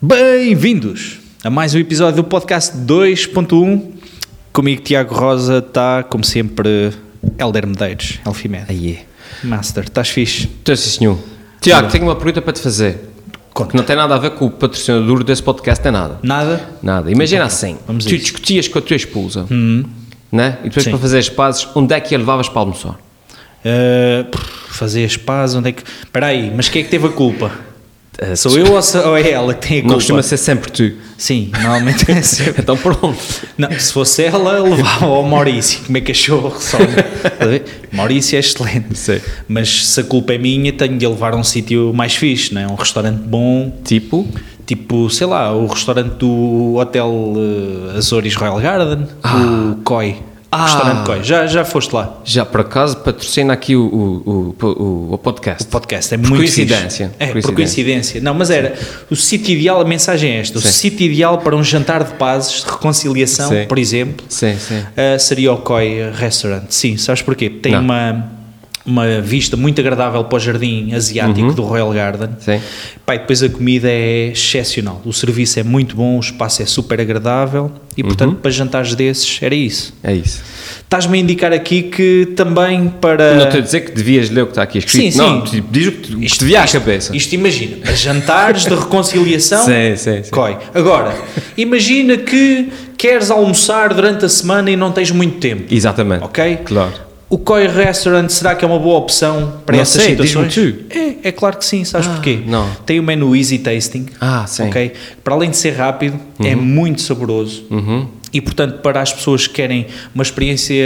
Bem-vindos a mais um episódio do podcast 2.1. Comigo, Tiago Rosa, está, como sempre, Helder Medeiros, Elfimed. Aí Master, estás fixe? Então, sim, senhor. Tiago, tenho uma pergunta para te fazer. Conta. Que não tem nada a ver com o patrocinador desse podcast, tem nada. Nada? Nada. Imagina assim, vamos a tu isso. discutias com a tua esposa, né? e depois Sim. para fazer as pazes, onde é que a levavas para almoçar? Uh, pff, fazer as pazes, onde é que... Espera aí, mas quem é que teve a culpa? Uh, sou eu ou, sou- ou é ela que tem a Não culpa? costuma ser sempre tu. Sim, normalmente é sempre. Então pronto. Não, se fosse ela, levava ao Maurício comer cachorro só. Maurício é excelente. Sim. Mas se a culpa é minha, tenho de levar a um sítio mais fixe, não é? Um restaurante bom, Tipo, tipo, sei lá, o restaurante do Hotel eh, Azores Royal Garden, o COI. Ah. Restaurante COI. Já, já foste lá? já por acaso patrocina aqui o, o, o, o, podcast. O podcast é Por muito coincidência. É, Por por coincidência. Não, mas era o sítio ideal, a mensagem é esta: o sítio ideal para um jantar de pazes, de reconciliação, Sim. por exemplo, Sim. Uh, seria o Koi Restaurant. Sim, sabes porquê? Tem Não. uma, uma vista muito agradável para o jardim asiático do Royal Garden. Uhum. Sim. E depois a comida é excepcional. O serviço é muito bom, o espaço é super agradável e, portanto, Uhum. para jantares desses era isso. É isso. Estás-me a indicar aqui que também para. Não estou a dizer que devias ler o que está aqui escrito. Sim, sim. Não, tipo, diz o que te- o que te devia à cabeça. Isto imagina, para jantares de reconciliação, Sim, sim, sim. COI. Agora, imagina que queres almoçar durante a semana e não tens muito tempo. Exatamente. Ok? Claro. O Koi Restaurant será que é uma boa opção para Não essas sei, situações? tu. É, é claro que sim, sabes porquê? não. Tem o menu Easy Tasting, Ah, sim. ok? Para além de ser rápido, é muito saboroso. Uhum. E portanto, para as pessoas que querem uma experiência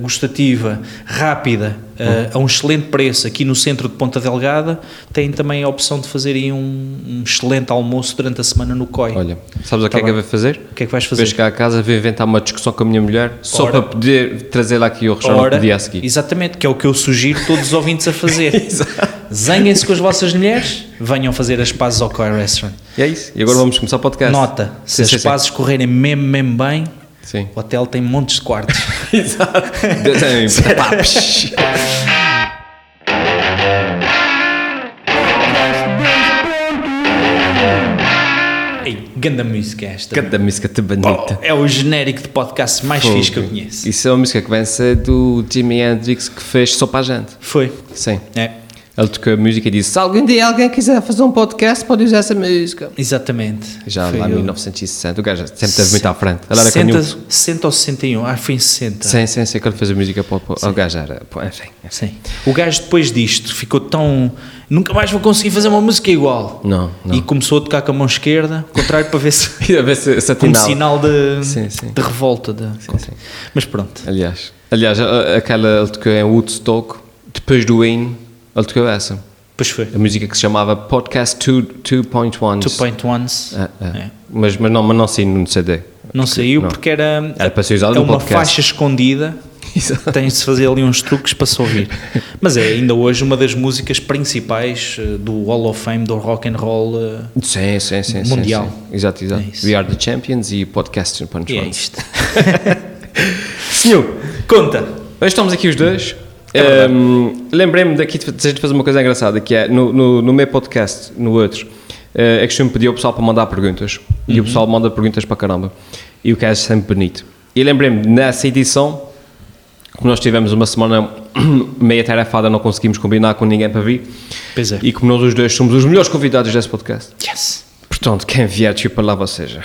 gustativa, rápida, eh, a um excelente preço aqui no centro de Ponta Delgada, têm também a opção de fazerem um, um excelente almoço durante a semana no COI. Olha, sabes o que Tá é que eu bem. vou fazer? O que é que vais fazer? chegar a casa, vou inventar uma discussão com a minha mulher só Ora. para poder trazer lá aqui o restaurante Ora, no dia a seguir. Exatamente, que é o que eu sugiro todos os ouvintes a fazer. Zanguem-se com as vossas mulheres, venham fazer as pazes ao Koi Restaurant. E é isso. E agora vamos começar o podcast. Nota, se Sim, as sim, sim. pazes correrem mesmo, mesmo bem, Sim. o hotel tem montes de quartos. Exato. Ganda música esta. Cada música te bonita. é o genérico de podcast mais fixe que eu conheço. Isso é uma música que vem ser do Jimi Hendrix que fez só para a gente. Foi. Sim. É, Ele tocou a música e disse: Se algum dia alguém quiser fazer um podcast, pode usar essa música. exatamente. Já Foi lá em o- 1960. O gajo sempre esteve muito à frente. Ele era 60, canhoto. 60 ou 61, ah, foi em 60. Sim, sim, sim. Que ele fez a música para o. O gajo era. Enfim. Sim. O gajo depois disto ficou tão. Nunca mais vou conseguir fazer uma música igual. Não, não. E começou a tocar com a mão esquerda, ao contrário, para ver se. A ver se, se atinava. sinal de, Sim, sim. de revolta. De, sim. Mas pronto. Aliás, aliás, aquela ele tocou em Woodstock, depois do Wayne, ele tocou essa. Pois foi. A música que se chamava Podcast 2.1. 2.1s. É, é. É. Mas, mas não, mas não saiu no CD. Não saiu não. porque era, Era para ser usado é uma podcast. faixa escondida. Tens de fazer ali uns truques para se ouvir. Mas é ainda hoje uma das músicas principais eh, do Hall of Fame do rock and roll. eh, Sim, sim, sim. sim, Mundial. sim. Exato, exato. É. We are the champions e Podcast 2.1. E é isto. Senhor, Conta. Hoje estamos aqui os dois. É verdade. Ehm, Lembrei-me daqui de de fazer uma coisa engraçada, que é no, no, no meu podcast, no outro, eh, é costume pedir ao pessoal para mandar perguntas. E o Uhum. pessoal manda perguntas para caramba. E o que é sempre bonito. E lembrei-me, nessa edição, como nós tivemos uma semana meia tarefada, não conseguimos combinar com ninguém para vir. Pois é. E como nós os dois somos os melhores convidados desse podcast. Yes. Portanto, quem vier, tipo, lá vocês.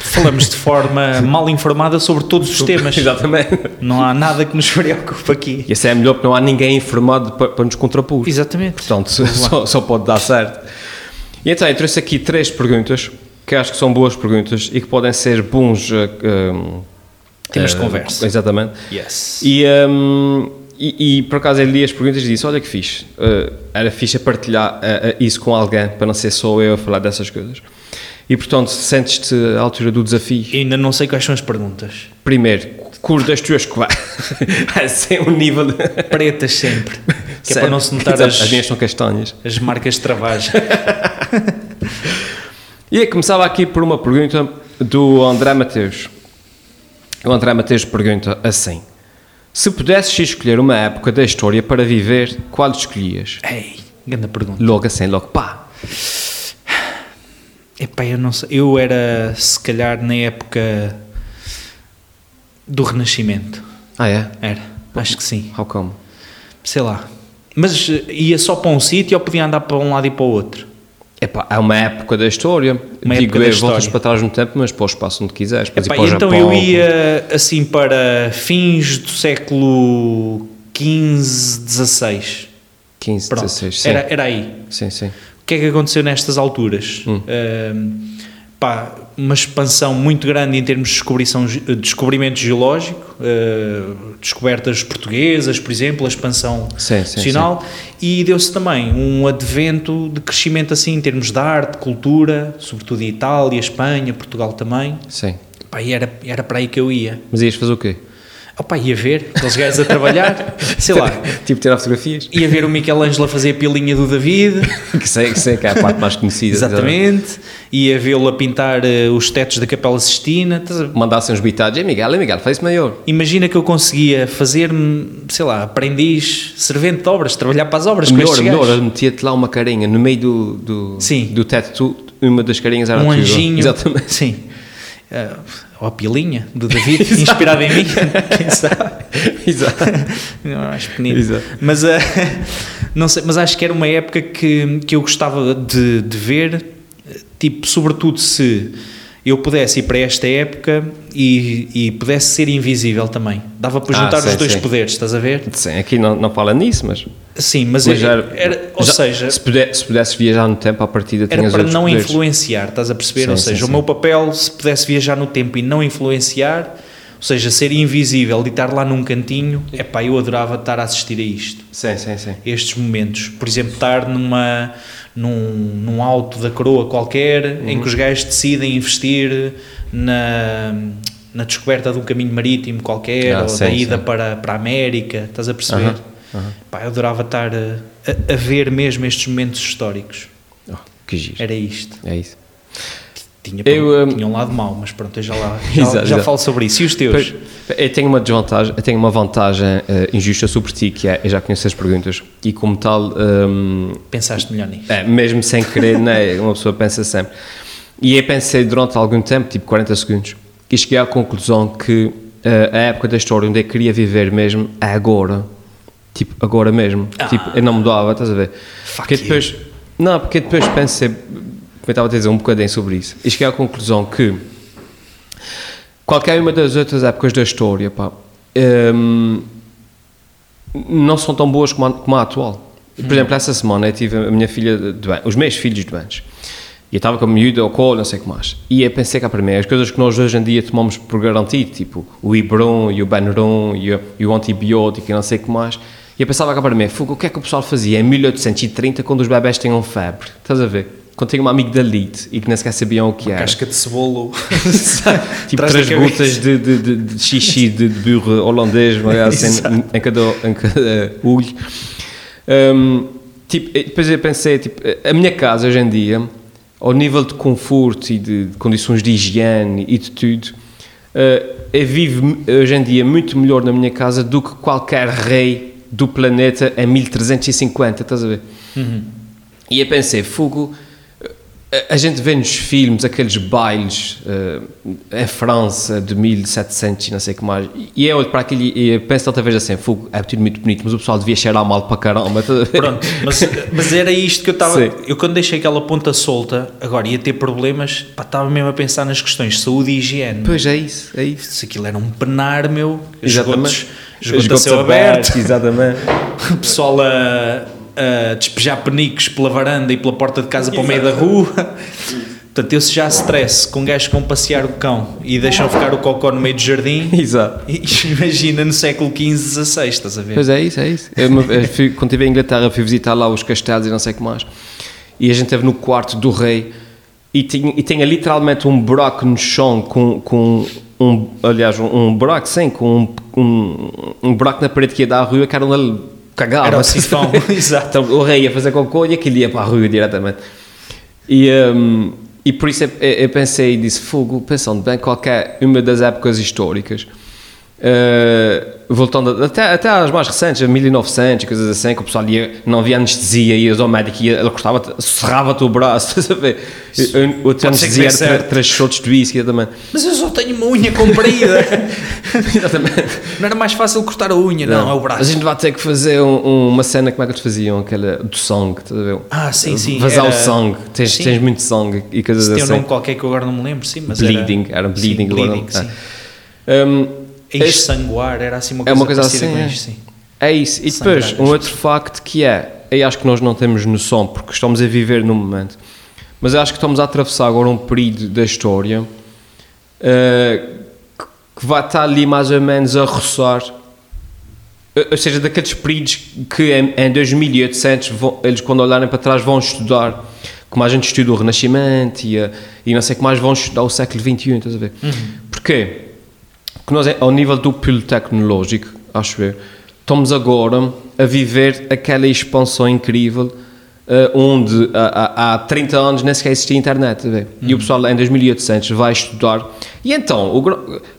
Falamos de forma mal informada sobre todos os temas. Exatamente. Não há nada que nos preocupe aqui. E esse é melhor porque não há ninguém informado para, para nos contrapor. Exatamente. Portanto, só, só pode dar certo. E então, eu trouxe aqui três perguntas que acho que são boas perguntas e que podem ser bons eh, um, Temas de eh, conversa. Exatamente. Yes. E, um, e, e, por acaso eu li as perguntas e disse: Olha que fixe, eh, era fixe a partilhar eh, eh, isso com alguém para não ser só eu a falar dessas coisas. E portanto, sentes-te à altura do desafio? Ainda não sei quais são as perguntas. Primeiro, cor das tuas. Esse é o nível. De... Pretas sempre. Que é para não se notar Exato, as, As minhas são castanhas. as marcas de travagem. E começava aqui por uma pergunta do André Mateus. O André Mateus pergunta assim: Se pudesses escolher uma época da história para viver, qual escolhias? Ei, grande pergunta. Logo assim, logo pá. Epá, eu não sei. Eu era, se calhar, na época do Renascimento. Ah, é? Era. Acho que sim. How come? Sei lá. Mas eh, ia só para um sítio ou podia andar para um lado e para o outro? Epá, é uma época da história. Uma Digo época da eu, voltas história. para trás no tempo, mas para o espaço onde quiseres. Epá, para então Japão, eu ia assim para fins do século XV, XVI. 15, Pronto. 16, sim. Era, era aí. Sim, sim. O que é que aconteceu nestas alturas? Hum. Ahm, pá, uma expansão muito grande em termos de ge- descobrimento geológico, ah, descobertas portuguesas, por exemplo, a expansão Sim, sim, nacional, e deu-se também um advento de crescimento assim em termos de arte, cultura, sobretudo em Itália, Espanha, Portugal também. Sim. Pá, e era, era para aí que eu ia. Mas ias fazer o quê? Opa, ia ver aqueles gajos a trabalhar, sei lá, tipo tirar fotografias? ia ver o Michelangelo a fazer a pilinha do David, que sei, que sei que é a parte mais conhecida. exatamente, ia vê-lo a pintar eh, os tetos da Capela Sistina. Mandassem uns bitados. É Miguel, é Miguel, faz maior. Imagina que eu conseguia fazer-me, sei lá, aprendiz, servente de obras, trabalhar para as obras com Melhor, melhor, gajos. metia-te lá uma carinha no meio do, do, Sim. do teto, tu, uma das carinhas era Um anjinho. Exatamente. Sim. Eh, ou a pilinha do David, inspirado em mim, quem sabe. Exato. Não, mais pequenino. Exato. Mas, eh, não sei, mas acho que era uma época que, que eu gostava de, de ver, tipo, sobretudo se eu pudesse ir para esta época e, e pudesse ser invisível também. Dava para Ah, juntar sim, os dois sim. poderes, estás a ver? Sim, aqui não, não fala nisso, mas. Sim, mas, era, era- ou já- seja, Se, puder, se pudesses viajar no tempo, à partida era tinhas para outros não poderes. influenciar, estás a perceber? Sim, ou sim, seja, o sim. meu papel, se pudesse viajar no tempo e não influenciar, ou seja, ser invisível e estar lá num cantinho, é pá, eu adorava estar a assistir a isto. Sim, sim, sim. estes momentos. Por exemplo, estar numa, num, num alto da coroa qualquer em Uhum. que os gajos decidem investir na, na descoberta de um caminho marítimo qualquer Ah, ou sim, da ida sim. para, para a América, estás a perceber? Aham, aham. Pá, eu adorava estar a, a- a ver mesmo estes momentos históricos. Oh, que giro. Era isto. É isso. Tinha, Eu, hum, tinha um lado mau, mas pronto, eu já lá já, Exato, já exato. falo sobre isso. E os teus? Eu tenho uma desvantagem, eu tenho uma vantagem eh, injusta sobre ti, que é, eu já conheço as perguntas, e como tal, hum, Pensaste melhor nisso? é, mesmo sem querer, né, uma pessoa pensa sempre. E eu pensei durante algum tempo, tipo 40 segundos, e cheguei à conclusão que eh, a época da história onde eu queria viver mesmo é agora. Tipo, agora mesmo. Tipo, eu não mudava, estás a ver? Fuck porque you. depois, não, porque depois pensei, como eu estava a dizer um bocadinho sobre isso, e cheguei à conclusão que qualquer uma das outras épocas da história, pá, hum, não são tão boas como a, como a atual. Por exemplo, essa semana eu tive a minha filha doente, os meus filhos doentes. E eu estava com a miúda ao colo, não sei o que mais. E eu pensei cá para mim, as coisas que nós hoje em dia tomamos por garantido, tipo o Ibron e o Benuron e o, e o antibiótico e não sei o que mais. E eu pensava cá para mim, o que é que o pessoal fazia em 1830 quando os bebés tinham febre? Estás a ver? Quando tinha uma amigdalite e que nem sequer sabiam o que era. Casca de cebolo. Tipo três gotas de, de, de, de xixi de, de burro holandês uma assim, em cada, em cada olho. Hum, tipo, depois eu pensei, tipo, a minha casa hoje em dia, ao nível de conforto e de, condições de higiene e de tudo, eh, eu vivo hoje em dia muito melhor na minha casa do que qualquer rei do planeta em 1350, estás a ver? E eu pensei, fogo, a- a gente vê nos filmes aqueles bailes eh, em França de 1700 e não sei o que mais, e eu olho para aquilo e penso outra vez assim, fogo, é tudo muito bonito, mas o pessoal devia cheirar mal para caramba. a? Pronto, mas, mas era isto que eu estava. Eu quando deixei aquela ponta solta, agora ia ter problemas, pá, estava mesmo a pensar nas questões de saúde e higiene. Pois é isso, é isso. Se aquilo era um penar, meu, esgotos, Exatamente. esgoto a Esgotos céu abertos, aberto, Exatamente. o pessoal a, a despejar penicos pela varanda e pela porta de casa para o meio da rua. Portanto, eu se já stress com gajos que vão passear o cão e deixam ficar o cocó no meio do jardim, Exato. e- imagina no século XV, XVI, estás a ver? Pois é isso, é isso. Eu, eu fui- quando estive em Inglaterra fui visitar lá os castelos e não sei o que mais. E a gente esteve no quarto do rei e tinha, e tinha literalmente um buraco no chão com, com um, aliás, um, um buraco, sim, com um, um, um buraco na parede que ia dar à rua que era onde ele cagava. Era o sifão, exato. Então o rei ia fazer cocô e aquilo ia para a rua diretamente. E, hum, e por isso eu, eu pensei e disse, fogo, pensando bem, qualquer uma das épocas históricas, Uh, voltando até, até às mais recentes, a 1900 e coisas assim, que o pessoal ia, não havia anestesia, ias ao médico e ele cortava, serrava-te o braço, estás a ver? Anestesia era três shots de whisky também. Mas eu só tenho uma unha comprida. Exatamente. Não era mais fácil cortar a unha, não, não é o braço. A gente vai ter que fazer um, uma cena, como é que eles faziam? Aquela do sangue, estás a ver? Ah, sim, sim. Vazar era... o sangue, tens, tens muito sangue e coisas assim. Tem um nome qualquer que eu agora não me lembro, sim, mas bleeding, era, era bleeding. Sim, bleeding, sim. Um, Exsanguar, era assim uma coisa, é uma coisa assim. É. Isto, é isso. E depois, um outro facto que é, eu acho que nós não temos noção, porque estamos a viver no momento, mas eu acho que estamos a atravessar agora um período da história uh, que vai estar ali mais ou menos a roçar, ou seja, daqueles períodos que em, em 2800 vão, eles quando olharem para trás vão estudar como a gente estuda o Renascimento e, a, e não sei o que mais vão estudar o século XXI, estás a ver? Uhum. Porquê? Que nós, ao nível do pilo tecnológico, acho eu, estamos agora a viver aquela expansão incrível uh, onde há, há 30 anos nem sequer existia internet. Hum. E o uhum. pessoal em 2800 vai estudar. E então, o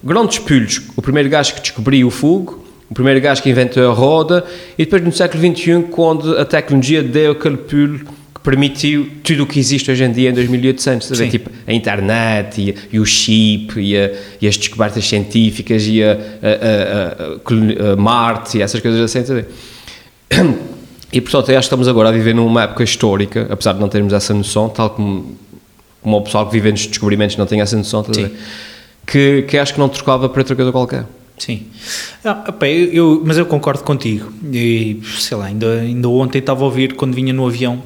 grandes pulos, o primeiro gajo que descobriu o fogo, o primeiro gajo que inventou a roda, e depois no século XXI, quando a tecnologia deu aquele pulo permitiu tudo o que existe hoje em dia em 2800, sabe? tipo a internet e, e o chip e, a, e, as descobertas científicas e a, a, Marte e essas coisas assim, sabe? E portanto, acho que estamos agora a viver numa época histórica, apesar de não termos essa noção, tal como, como o pessoal que vive nos descobrimentos não tem essa noção, que, que acho que não trocava para outra coisa qualquer. Sim. Ah, opa, eu, eu, mas eu concordo contigo. E, sei lá, ainda, ainda ontem estava a ouvir, quando vinha no avião,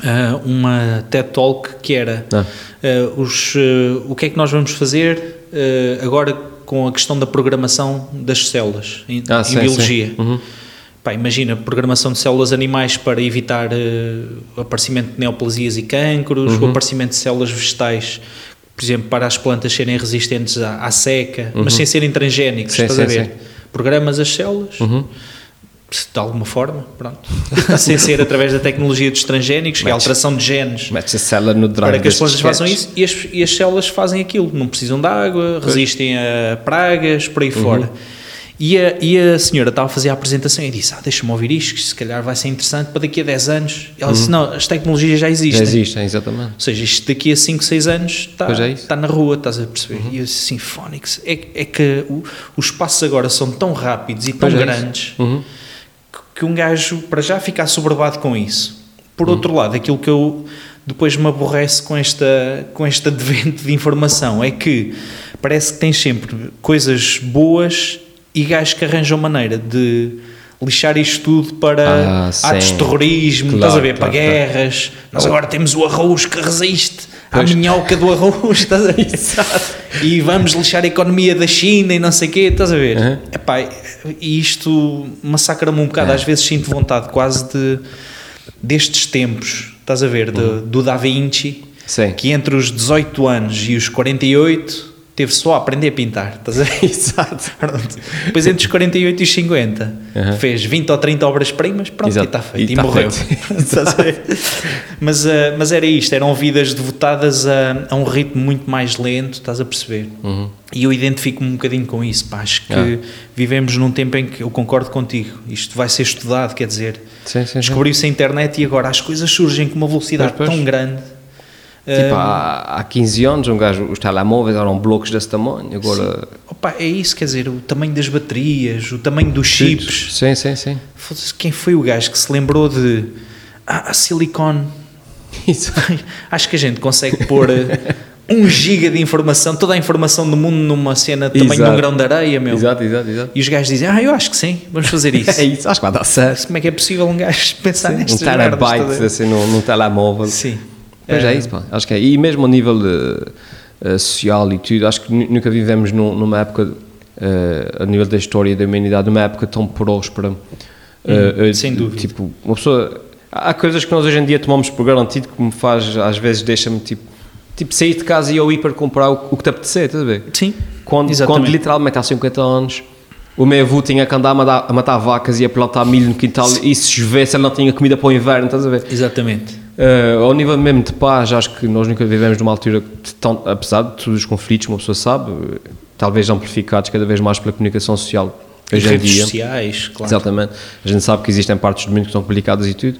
uh, uma TED Talk que era ah. uh, os, uh, o que é que nós vamos fazer agora com a questão da programação das células em, ah, em sim, biologia. Sim. Uhum. Pá, imagina, programação de células animais para evitar o aparecimento de neoplasias e cancros, uhum. o aparecimento de células vegetais, por exemplo, para as plantas serem resistentes à, à seca, uhum. mas sem serem transgénicos, sim, estás a ver? Programas as células, uhum de alguma forma, pronto, sem ser através da tecnologia dos transgénicos, que é a alteração de genes. A célula no drive Para que as plantas façam isso e as, e as, células fazem aquilo, não precisam de água, resistem a pragas, por aí uhum. fora. E a, e a senhora estava a fazer a apresentação e disse: ah, Deixa-me ouvir isto, que se calhar vai ser interessante para daqui a 10 anos. Ela uhum. disse: Não, as tecnologias já existem. Já existem, exatamente. Ou seja, isto daqui a 5, 6 anos está, é está na rua, estás a perceber? Uhum. E eu disse assim: Phonics, é, é que o, os passos agora são tão rápidos e tão pois é grandes. É que um gajo, para já, fica soberbado com isso. Por outro hum. lado, aquilo que eu depois me aborrece com, esta, com este advento de informação é que parece que tens sempre coisas boas e gajos que arranjam maneira de lixar isto tudo para ah, atos de terrorismo, claro, estás a ver, claro, para claro. guerras. Nós agora temos o arroz que resiste à minhoca do arroz, estás a ver? e vamos lixar a economia da China e não sei o quê, estás a ver? Uhum. Epá, e isto massacra-me um bocado, é. às vezes sinto vontade quase de destes tempos, estás a ver, de, uhum. do Da Vinci, Sim. que entre os 18 anos e os 48 teve só a aprender a pintar, estás a ver? Exato. Depois entre os 48 e os 50 uhum. fez 20 ou 30 obras-primas, pronto, Exato. e está feito, e, e tá morreu. Mas, uh, mas era isto, eram vidas devotadas a, a, um ritmo muito mais lento, estás a perceber? Uhum. E eu identifico-me um bocadinho com isso, pá, acho que ah. vivemos num tempo em que eu concordo contigo, isto vai ser estudado, quer dizer, descobriu-se a internet e agora as coisas surgem com uma velocidade pois, pois. tão grande Tipo, há, há 15 anos, um gajo, os telemóveis eram blocos desse tamanho, agora... Opa, é isso, quer dizer, o tamanho das baterias, o tamanho dos chips. Sim, sim, sim. Quem foi o gajo que se lembrou de... Ah, a silicone. Acho que a gente consegue pôr eh, um giga de informação, toda a informação do mundo numa cena de tamanho de um grão de areia, meu. Exato, exato, exato. E os gajos dizem, ah, eu acho que sim, vamos fazer isso. é isso, acho que vai dar certo. Como é que é possível um gajo pensar sim, nestas Um terabyte, assim, num, num telemóvel. Sim. Pois é, é isso, pá. acho que é. E mesmo a nível uh, social e tudo, acho que nunca vivemos num, numa época, uh, a nível da história da humanidade, numa época tão próspera. Hum, sem dúvida. Tipo, uma pessoa. Há coisas que nós hoje em dia tomamos por garantido que me faz, às vezes, deixa-me tipo. Tipo, sair de casa e eu ir para comprar o, o que te apetecer, estás a ver? Sim. Quando, quando literalmente há 50 anos o meu avô tinha que andar a matar, a matar vacas e a plantar milho no quintal Sim. e se chovesse ele não tinha comida para o inverno, estás a ver? Exatamente. Uh, ao nível mesmo de paz, acho que nós nunca vivemos numa altura, tão, apesar de todos os conflitos, uma pessoa sabe, talvez amplificados cada vez mais pela comunicação social hoje em dia. sociais, claro. Exatamente. A gente sabe que existem partes do mundo que estão complicadas e tudo.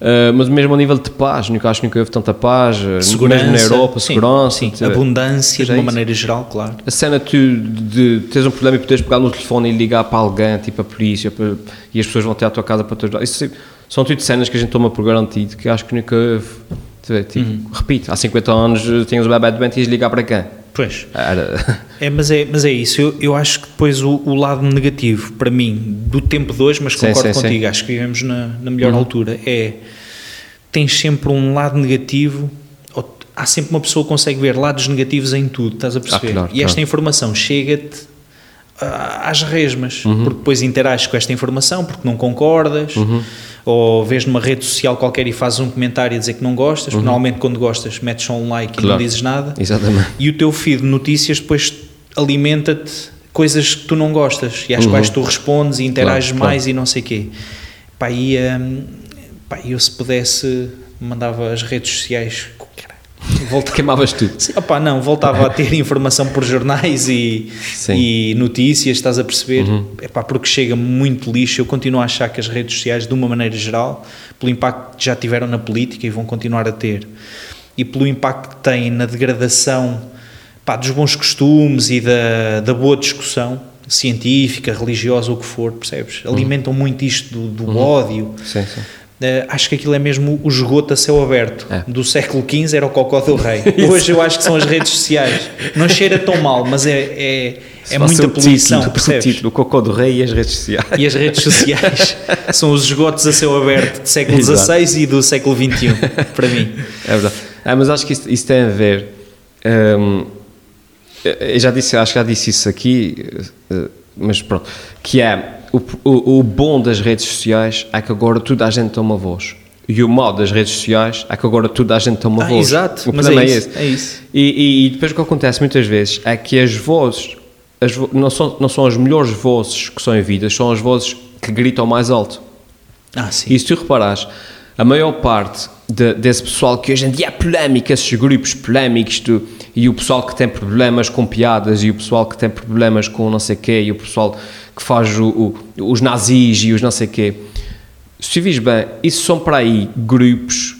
Uh, mas mesmo a nível de paz, nunca acho que nunca houve tanta paz, segurança, mesmo na Europa, sim, segurança, sim, abundância de uma maneira geral, claro. A cena tu, de, de teres um problema e poderes pegar no telefone e ligar para alguém, tipo a polícia, para, e as pessoas vão até à tua casa para te ajudar. Isso são tudo cenas que a gente toma por garantido, que acho que nunca houve. Tipo, uhum. Repito, há 50 anos tinhas o bebê doente e ias ligar para quem? Pois. Era... É, mas, é, mas é isso. Eu, eu acho que depois o, o lado negativo, para mim, do tempo de hoje, mas concordo sim, contigo, sim. acho que vivemos na, na melhor uhum. altura, é. Tens sempre um lado negativo há sempre uma pessoa que consegue ver lados negativos em tudo, estás a perceber? Ah, claro, e esta claro. informação chega-te às resmas, uhum. porque depois interages com esta informação, porque não concordas, uhum. Ou vês numa rede social qualquer e fazes um comentário a dizer que não gostas, uhum. normalmente quando gostas metes só um like claro. e não dizes nada, Exatamente. e o teu feed de notícias depois alimenta-te coisas que tu não gostas e às uhum. quais tu respondes e interages claro, mais claro. e não sei o quê. Pá, e, um, pá, eu se pudesse mandava as redes sociais Volta... Queimavas tudo. Sim, opa, não, voltava a ter informação por jornais e, e notícias, estás a perceber? Uhum. Epá, porque chega muito lixo. Eu continuo a achar que as redes sociais, de uma maneira geral, pelo impacto que já tiveram na política e vão continuar a ter, e pelo impacto que têm na degradação pá, dos bons costumes e da, da boa discussão científica, religiosa, o que for, percebes? Uhum. Alimentam muito isto do, do uhum. ódio. Sim, sim. Uh, acho que aquilo é mesmo o esgoto a céu aberto. É. Do século XV era o Cocó do Rei. Hoje eu acho que são as redes sociais. Não cheira tão mal, mas é, é, é muita poluição. Título, percebes? O título, o Cocó do Rei e as redes sociais. E as redes sociais são os esgotos a céu aberto do século XVI e do século XXI, para mim. É verdade. Ah, mas acho que isso, isso tem a ver. Um, eu já disse, acho que já disse isso aqui, eh, mas pronto, que é o, o, o, bom das redes sociais é que agora toda a gente tem uma voz. E o mal das redes sociais é que agora toda a gente tem uma ah, voz. Exato, o mas é, é, isso, esse. É isso. E, e, e, depois o que acontece muitas vezes é que as vozes as, não, são, não são as melhores vozes que são ouvidas, são as vozes que gritam mais alto. Ah, sim. E se tu reparares, a maior parte de, desse pessoal que hoje em dia é polémico, esses grupos polémicos, do, e o pessoal que tem problemas com piadas, e o pessoal que tem problemas com não sei o quê, e o pessoal que faz o, o, os nazis e os não sei o quê. Se vis bem, isso são para aí grupos.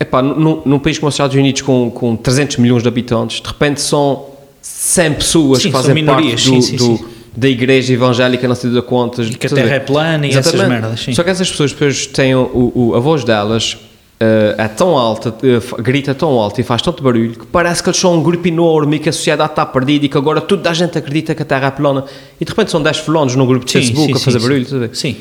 Epá, num, num país como os Estados Unidos, com, com 300 milhões de habitantes, de repente são 100 pessoas sim, que fazem parte do, sim, sim, do, da igreja evangélica, não sei de contas. E que a terra é plana e Exatamente. essas merdas. Só que essas pessoas depois têm o, o, a voz delas Uh, é tão alta, uh, grita tão alto e faz tanto barulho que parece que eles são um grupo enorme e que a sociedade está perdida e que agora toda a gente acredita que a Terra é plana e de repente são 10 fulanos num grupo de sim, Facebook sim, a fazer sim, barulho. Sim.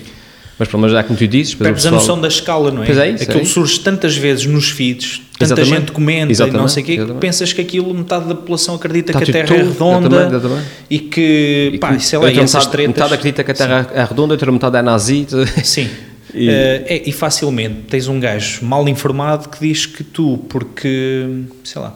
Mas pelo menos é como tu dizes. Perdes pessoal... a noção da escala, não é? Pois é isso, Aquilo é surge tantas vezes nos feeds, tanta exatamente. gente comenta exatamente. e não sei o quê, que pensas que aquilo metade da população acredita Está que a Terra é redonda exatamente, exatamente. e que, e pá, sei lá, e essas metade, metade acredita que a Terra é redonda, outra metade é nazi. Sim. E, uh, é, e facilmente tens um gajo mal informado que diz que tu, porque, sei lá,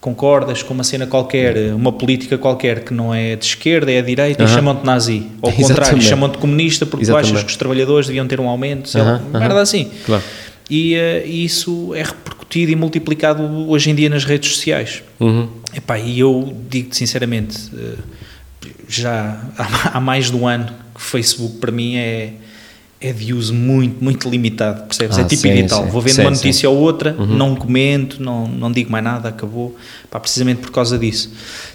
concordas com uma cena qualquer, uma política qualquer que não é de esquerda, é de direita, e chamam-te nazi. Ou ao contrário, chamam-te comunista porque tu achas que os trabalhadores deviam ter um aumento, sei lá, uh -huh. merda assim. Claro. E, uh, isso é repercutido e multiplicado hoje em dia nas redes sociais. Uhum. Epá, e eu digo-te sinceramente, eh, já há, há mais de um ano que o Facebook para mim é é de uso muito, muito limitado, percebes? É ah, é tipo sim, edital. Sim. Vou vendo sim, uma notícia ou outra, uhum. não comento, não, não digo mais nada, acabou. Pá, precisamente por causa disso.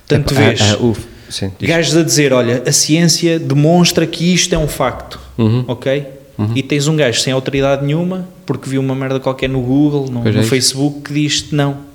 Tanto é, vês ah, ah, gajos a dizer: olha, a ciência demonstra que isto é um facto, uhum. ok? Uhum. E tens um gajo sem autoridade nenhuma, porque viu uma merda qualquer no Google, no, no é Facebook, que diz não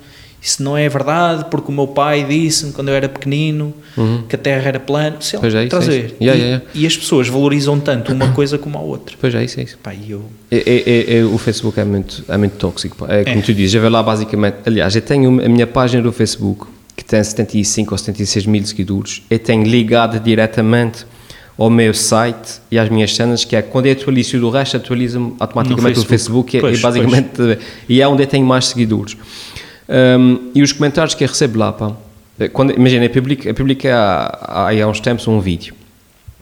isso não é verdade, porque o meu pai disse-me quando eu era pequenino uhum. que a Terra era plana. Sei lá, é, estás a ver? Yeah, yeah, yeah. E, as pessoas valorizam tanto uma coisa como a outra. Pois é, isso é isso. Pá, eu... É, é, é, o Facebook é muito, é muito tóxico. É como tu dizes, já vê lá basicamente. Aliás, eu tenho a minha página do Facebook que tem 75 ou 76 mil seguidores. Eu tenho ligado diretamente ao meu site e às minhas cenas, que é quando eu atualizo do resto, atualiza-me automaticamente o Facebook, Facebook pois, e, basicamente, pois. e é onde eu tenho mais seguidores. Um, e os comentários que eu recebo lá, pá, quando, imagina, eu publiquei, eu publiquei há, há, há uns tempos um vídeo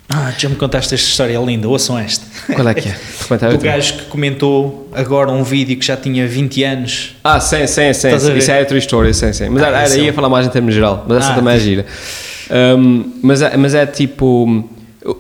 Ah, já me contaste esta história linda, ouçam esta. Qual é que é? Do gajo que comentou agora um vídeo que já tinha 20 anos. Ah, sim, sim, sim. Ver? Isso é outra história, sim, sim. Mas Ah, era, é ia um- falar mais em termos geral, mas essa Ah. também é gira. Um, mas, é, mas é tipo.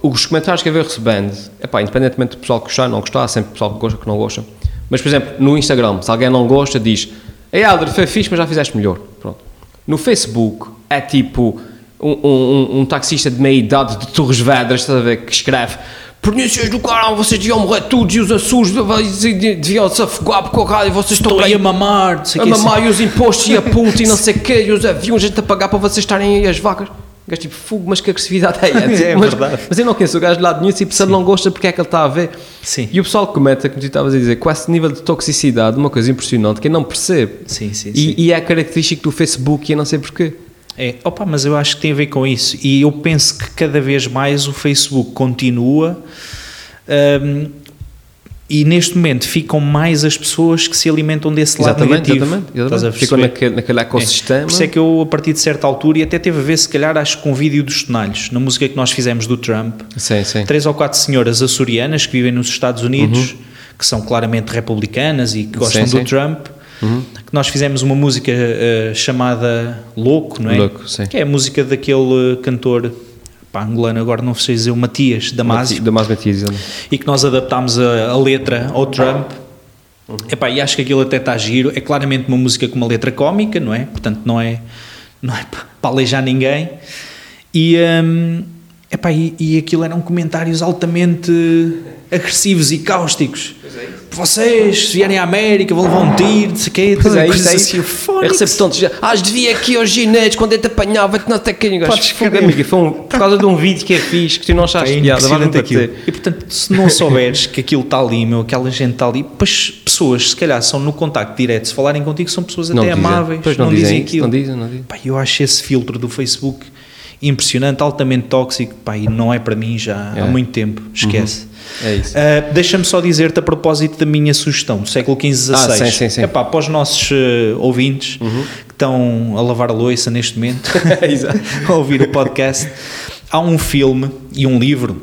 Os comentários que eu vou recebendo, epá, independentemente do pessoal gostar ou não gostar, há sempre pessoal que gosta que não gosta. Mas, por exemplo, no Instagram, se alguém não gosta, diz: Ei, Alder, foi fixe, mas já fizeste melhor. Pronto. No Facebook, é tipo um, um, um- taxista de meia idade de Torres Vedras, estás a ver, que escreve. Pernúncias do caralho, vocês deviam morrer todos e os Açores deviam se afogar porque o rádio, vocês estão aí a mamar, a que mamar e os impostos e a ponte e não sei o quê, e os aviões a gente a pagar para vocês estarem aí as vacas. Gajo tipo, fogo, mas que agressividade é essa? É mas, verdade. Mas eu não conheço o gajo de lado nenhum, tipo, se ele não gosta, porque é que ele está a ver? Sim. E o pessoal comenta, como tu estavas a dizer, com esse nível de toxicidade, uma coisa impressionante, que eu não percebo. Sim, sim, sim. E, e é característico do Facebook e eu não sei porquê. É, opa, mas eu acho que tem a ver com isso. E eu penso que cada vez mais o Facebook continua. hum, e neste momento ficam mais as pessoas que se alimentam desse lado Exatamente, negativo. exatamente. Exatamente. Ficam naquele, naquele ecossistema. É. Por isso é que eu, a partir de certa altura, e até teve a ver, se calhar, acho que com o vídeo dos tonalhos, na música que nós fizemos do Trump, Sim, sim. três ou quatro senhoras açorianas que vivem nos Estados Unidos, que são claramente republicanas e que gostam Uhum. Sim, do. Trump, que nós fizemos uma música eh, chamada Louco, não é? Louco, sim. Que é a música daquele eh, cantor pá, angolano, agora não sei dizer, o Matias Damasio, Da mais Matias. e que nós adaptámos a, a letra ao Trump. Epá, e acho que aquilo até está giro. É claramente uma música com uma letra cómica, não é? Portanto, não é, não é pa- para aleijar ninguém. E, hum, epá, e, e aquilo eram comentários altamente agressivos e cáusticos. Vocês, se vierem à América, vão levar um tiro, não sei o quê, Pois é, isso é assim. isso. Fónix. Eu recebo tantos. Ah, devia aqui aos ginetes quando eu te apanhava-te não sei quem. Podes crer. amiga. Foi um, por causa de um vídeo que eu fiz que tu não achaste É piada. Impressionante aquilo. E portanto, se não souberes que aquilo está ali, meu, aquela gente está ali, pois pessoas, se calhar, são no contacto direto, se falarem contigo, são pessoas Não até dizem. amáveis, Pois não, não dizem, dizem aquilo. não dizem, não dizem. Pá, eu acho esse filtro do Facebook impressionante, altamente tóxico, pá, e não é para mim já É. há muito tempo, esquece. É isso. Ah, Deixa-me só dizer-te a propósito da minha sugestão do século XV XVI. Ah, sim, sim, sim. Epá, para os nossos eh, ouvintes que estão a lavar a louça neste momento, a ouvir o podcast, há um filme e um livro,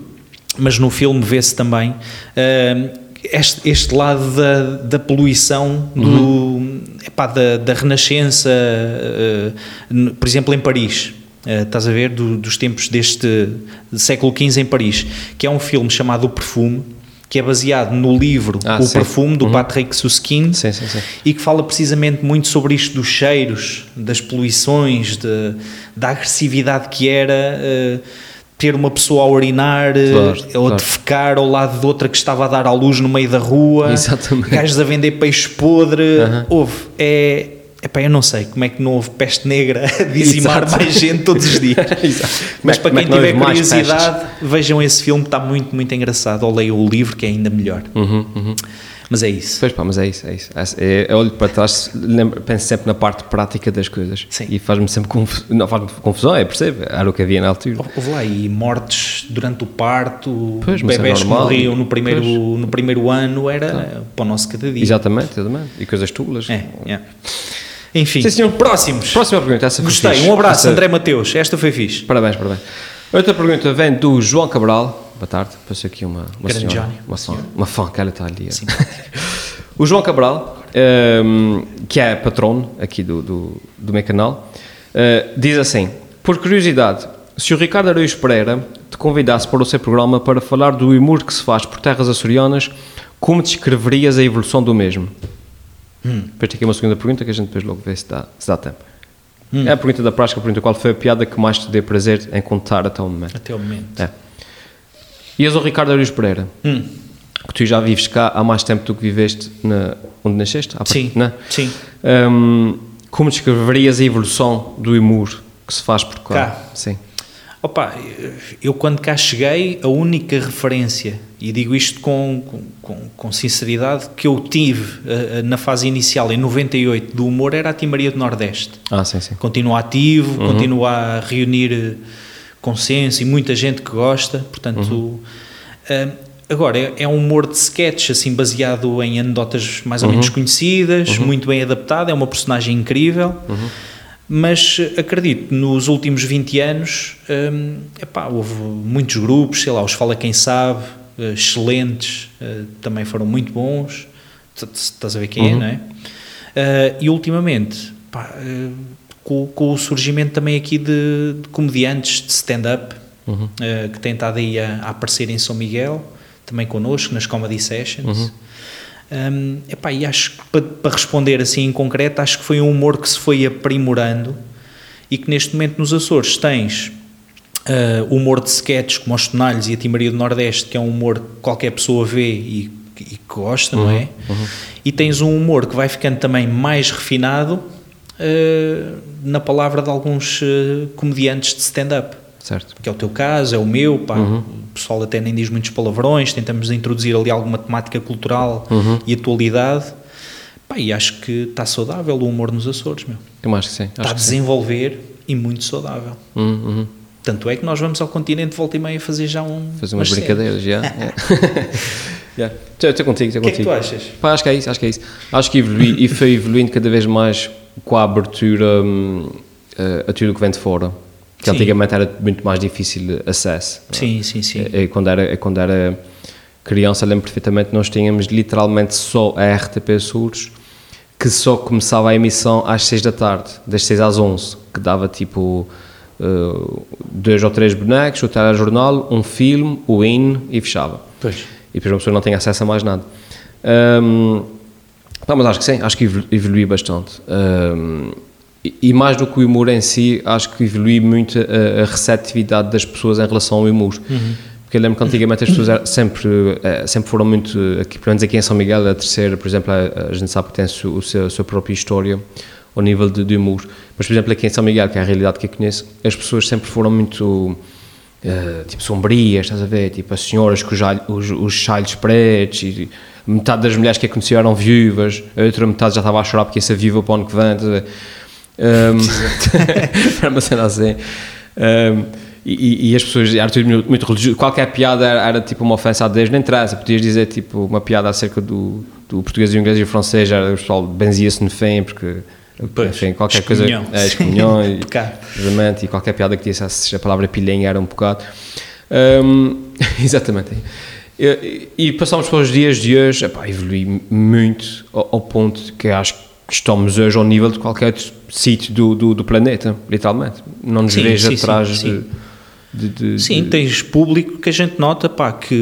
mas no filme vê-se também ah, este, este lado da, da poluição, do, epá, da, da renascença, por exemplo, em Paris. Ah, estás a ver? Do- dos tempos deste século XV em Paris, que é um filme chamado O Perfume, que é baseado no livro Ah, O sim. Perfume, do Patrick Susskind, Sim, sim, e que fala precisamente muito sobre isto dos cheiros, das poluições, de- da agressividade que era eh, ter uma pessoa a urinar eh, Claro, ou claro. defecar ao lado de outra que estava a dar à luz no meio da rua, Exatamente. gajos a vender peixe podre. Aham. Houve, é. Epá, eu não sei como é que não houve peste negra a dizimar Exato. mais gente todos os dias. Mas Como para é quem tiver curiosidade, vejam esse filme, está muito, muito engraçado. Ou leiam o livro, que é ainda melhor. Uhum, uhum. Mas é isso. Pois pá, mas é isso, é isso. É, eu olho para trás, lembro, penso sempre na parte prática das coisas. Sim. E faz-me sempre confu- não, faz confusão, é, percebe? Era o que havia na altura. Houve lá e mortes durante o parto, Pois, mas é bebés que normal. morriam no primeiro, Pois. no primeiro ano, era para o nosso cada dia. Exatamente, exatamente. E coisas tulas. É, é. Enfim, Sim, senhor. próximos. Próxima pergunta, essa foi Gostei, fixe. um abraço, Essa- André Mateus. Esta foi fixe. Parabéns, parabéns. Outra pergunta vem do João Cabral. Boa tarde, passou aqui uma, uma Grande senhora, Johnny. uma, fã, uma fã que ela está ali. o João Cabral, ehm, que é patrono aqui do, do, do meu canal, eh, diz assim: Por curiosidade, se o Ricardo Araújo Pereira te convidasse para o seu programa para falar do humor que se faz por terras açorianas, como descreverias a evolução do mesmo? Depois tem aqui uma segunda pergunta que a gente depois logo vê se dá, se dá tempo. É a pergunta da prática, a pergunta qual foi a piada que mais te deu prazer em contar até o momento. Até o momento. É. E és o Ricardo Arius Pereira, Hum, que tu já vives cá há mais tempo do que viveste na, onde nasceste? Sim, Né? sim. Hum, como descreverias a evolução do humor que se faz por cá? Cá. Sim. Opa, eu quando cá cheguei, a única referência, e digo isto com, com, com sinceridade, que eu tive eh, na fase inicial, em 98, do humor, era a Timaria do Nordeste. Ah, sim, sim. continua ativo, Uhum. continua a reunir eh, consenso e muita gente que gosta, portanto... Uhum. eh, agora, é, é um humor de sketch, assim, baseado em anedotas mais Uhum. ou menos conhecidas, muito bem adaptado, é uma personagem incrível. Mas acredito, nos últimos 20 anos, hum, epá, houve muitos grupos, sei lá, os Fala Quem Sabe, eh, excelentes, eh, também foram muito bons, estás a ver quem é, Uhum. não é? Eh, e ultimamente, pá, com, com o surgimento também aqui de, de comediantes de stand-up, Uhum. eh, que têm estado aí a, a aparecer em São Miguel, também connosco, nas Comedy Sessions. Uhum. Um, epá, e acho que para, para responder assim em concreto, acho que foi um humor que se foi aprimorando e que neste momento nos Açores tens uh, humor de sketches como os Tonalhos e a Timaria do Nordeste, que é um humor que qualquer pessoa vê e, e que gosta, não é? E tens um humor que vai ficando também mais refinado uh, na palavra de alguns uh, comediantes de stand-up Certo. que é o teu caso, é o meu, pá, o pessoal até nem diz muitos palavrões, tentamos introduzir ali alguma temática cultural e atualidade, pá, e acho que está saudável o humor nos Açores, meu. Eu acho que sim. Está a que sim. desenvolver e muito saudável. Uhum, uhum. Tanto é que nós vamos ao continente volta e meia fazer já um... Fazer umas brincadeiras, já. yeah. Yeah. Estou estou contigo, estou O que é que contigo. tu achas? Pá, acho que é isso, acho que é isso. Acho que evolui e foi evoluindo cada vez mais com a abertura eh, a tudo o que vem de fora. Que Sim. antigamente era muito mais difícil acesso. Sim, sim, sim. É quando, era, quando era criança, lembro perfeitamente, nós tínhamos literalmente só a RTP Surdos, que só começava a emissão às 6 da tarde, das 6 às 11, que dava tipo eh, dois ou três bonecos, o telejornal, um filme, o hino e fechava. Pois. E depois uma pessoa não tem acesso a mais nada. Hum, pá, mas acho que sim, acho que evolu- evolui bastante. Hum, e, mais do que o humor em si, acho que evolui muito a, a receptividade das pessoas em relação ao humor. Porque eu lembro que antigamente as pessoas sempre, eh, sempre foram muito, aqui, pelo menos aqui em São Miguel, a terceira, por exemplo, a, a gente sabe que tem o seu- a sua própria história ao nível de, de humor. Mas, por exemplo, aqui em São Miguel, que é a realidade que eu conheço, as pessoas sempre foram muito eh, tipo sombrias, estás a ver? Tipo as senhoras com os, os, os chalhos pretos e metade das mulheres que a conheciam eram viúvas, a outra metade já estava a chorar porque ia ser viúva para o ano que vem, estás a ver? Um, era uma cena assim. Um, e, e- e as pessoas eram muito, muito religioso. Qualquer piada era, era tipo uma ofensa a Deus, nem interessa. Podias dizer tipo uma piada acerca do, do português, o inglês e o francês, era, o pessoal benzia-se no fim, porque Pois, enfim, qualquer coisa. É, excomunhão e, exatamente, e qualquer piada que dissesse a palavra pilhenha era um bocado. Um, exatamente. E, e passamos para os dias de hoje, epá, evolui muito ao, ao ponto que acho que estamos hoje ao nível de qualquer sítio do, do, do planeta, literalmente. Não nos Sim, vejo sim, atrás sim, de, sim. de, de- Sim, tens público que a gente nota, pá, que,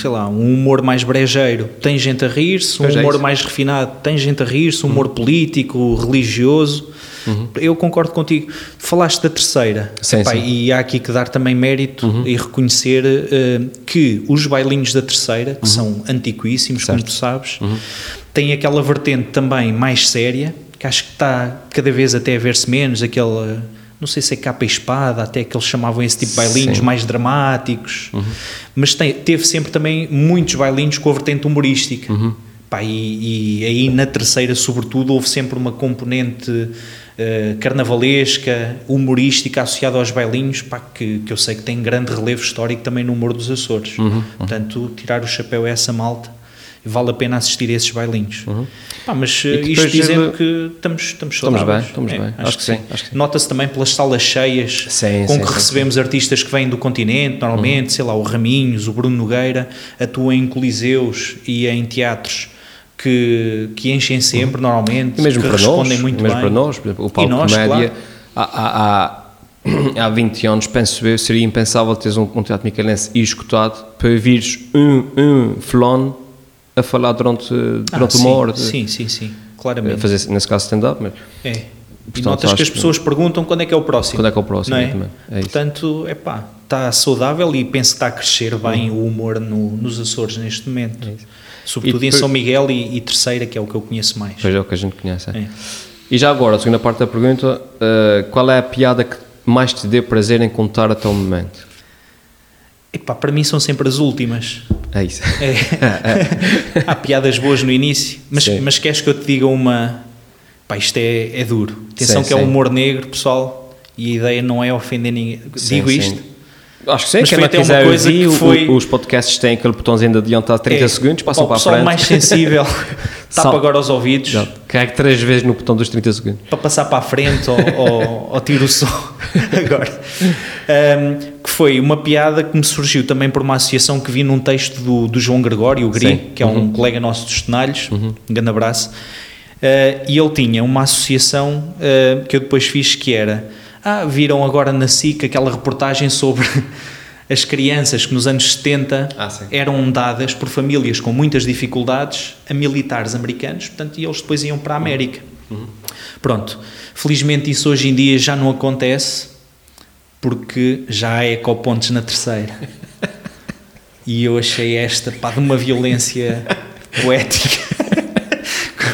sei lá, um humor mais brejeiro tem gente a rir-se, um Pois é humor isso. mais refinado tem gente a rir-se, um humor político, religioso. Eu concordo contigo. Falaste da terceira, Sim, Pá, sim. Uhum. e há aqui que dar também mérito e reconhecer eh, que os bailinhos da terceira, que são antiquíssimos, como Uhum. Certo. tu sabes, têm aquela vertente também mais séria, que acho que está cada vez até a ver-se menos, aquela, não sei se é capa e espada, até que eles chamavam esse tipo de bailinhos Sim. Uhum. mais dramáticos, mas tem- teve sempre também muitos bailinhos com a vertente humorística. Uhum. Pá, e, e aí na terceira, sobretudo, houve sempre uma componente eh, carnavalesca, humorística associada aos bailinhos, pá, que, que eu sei que tem grande relevo histórico também no humor dos Açores. Uhum, Portanto, tirar o chapéu a essa malta, vale a pena assistir a esses bailinhos. Pá, mas eh, Uhum. Isto dizendo que estamos, estamos Estamos saudáveis. bem, estamos É, bem. Acho que sim, acho que sim. Nota-se também pelas salas cheias Sim, com sim, que recebemos artistas que vêm do continente, normalmente, sei lá, o Raminhos, o Bruno Nogueira, atuam em coliseus e em teatros que, que enchem sempre, normalmente, E mesmo que para respondem nós, muito mesmo bem. para nós, por exemplo, o palco nós, comédia, claro. há, há, há, há 20 anos, penso eu, seria impensável teres um, um teatro micaelense e escutado para vires um, um fulano a falar durante, Ah, durante sim, uma hora, Sim, sim, sim, claramente. fazer, nesse caso stand-up, mas É. E Portanto, notas que as que- pessoas perguntam quando é que é o próximo. quando é que é o próximo, é? É. Portanto, é pá, está saudável e penso que está a crescer bem o humor no- nos Açores neste momento. Sobretudo É E em São Miguel e, e Terceira, que é o que eu conheço mais. Pois é o que a gente conhece. é. É. E já agora, a segunda parte da pergunta, eh, qual é a piada que mais te deu prazer em contar até o momento? Epá, para mim são sempre as últimas. É isso. É. Há piadas boas no início, mas, Sim. mas queres que eu te diga uma. Pá, isto é, é duro. Atenção Sim, que é sim. humor negro, pessoal, e a ideia não é ofender ninguém. Digo isto. Acho que sim, Mas quem não até uma quiser coisa ouvir, que o- foi- o- os podcasts têm aquele botãozinho de adiantar 30 É, segundos, passam o para a pessoal frente. mais sensível tapa Sal- agora os ouvidos, Já. Carregue três vezes no botão dos 30 segundos. para passar para a frente ou, ou, ou tiro o som agora. Ahm, que foi uma piada que me surgiu também por uma associação que vi num texto do, do João Gregório, o Gri, Sim. que é um colega nosso dos Tenalhos, um grande abraço, Ah, e ele tinha uma associação ah, que eu depois fiz que era, ah, viram agora na SIC aquela reportagem sobre as crianças que nos anos 70 Ah, eram dadas por famílias com muitas dificuldades a militares americanos, portanto, e eles depois iam para a América. Pronto, felizmente isso hoje em dia já não acontece porque já há ecopontes na terceira. E eu achei esta pá, de uma violência poética.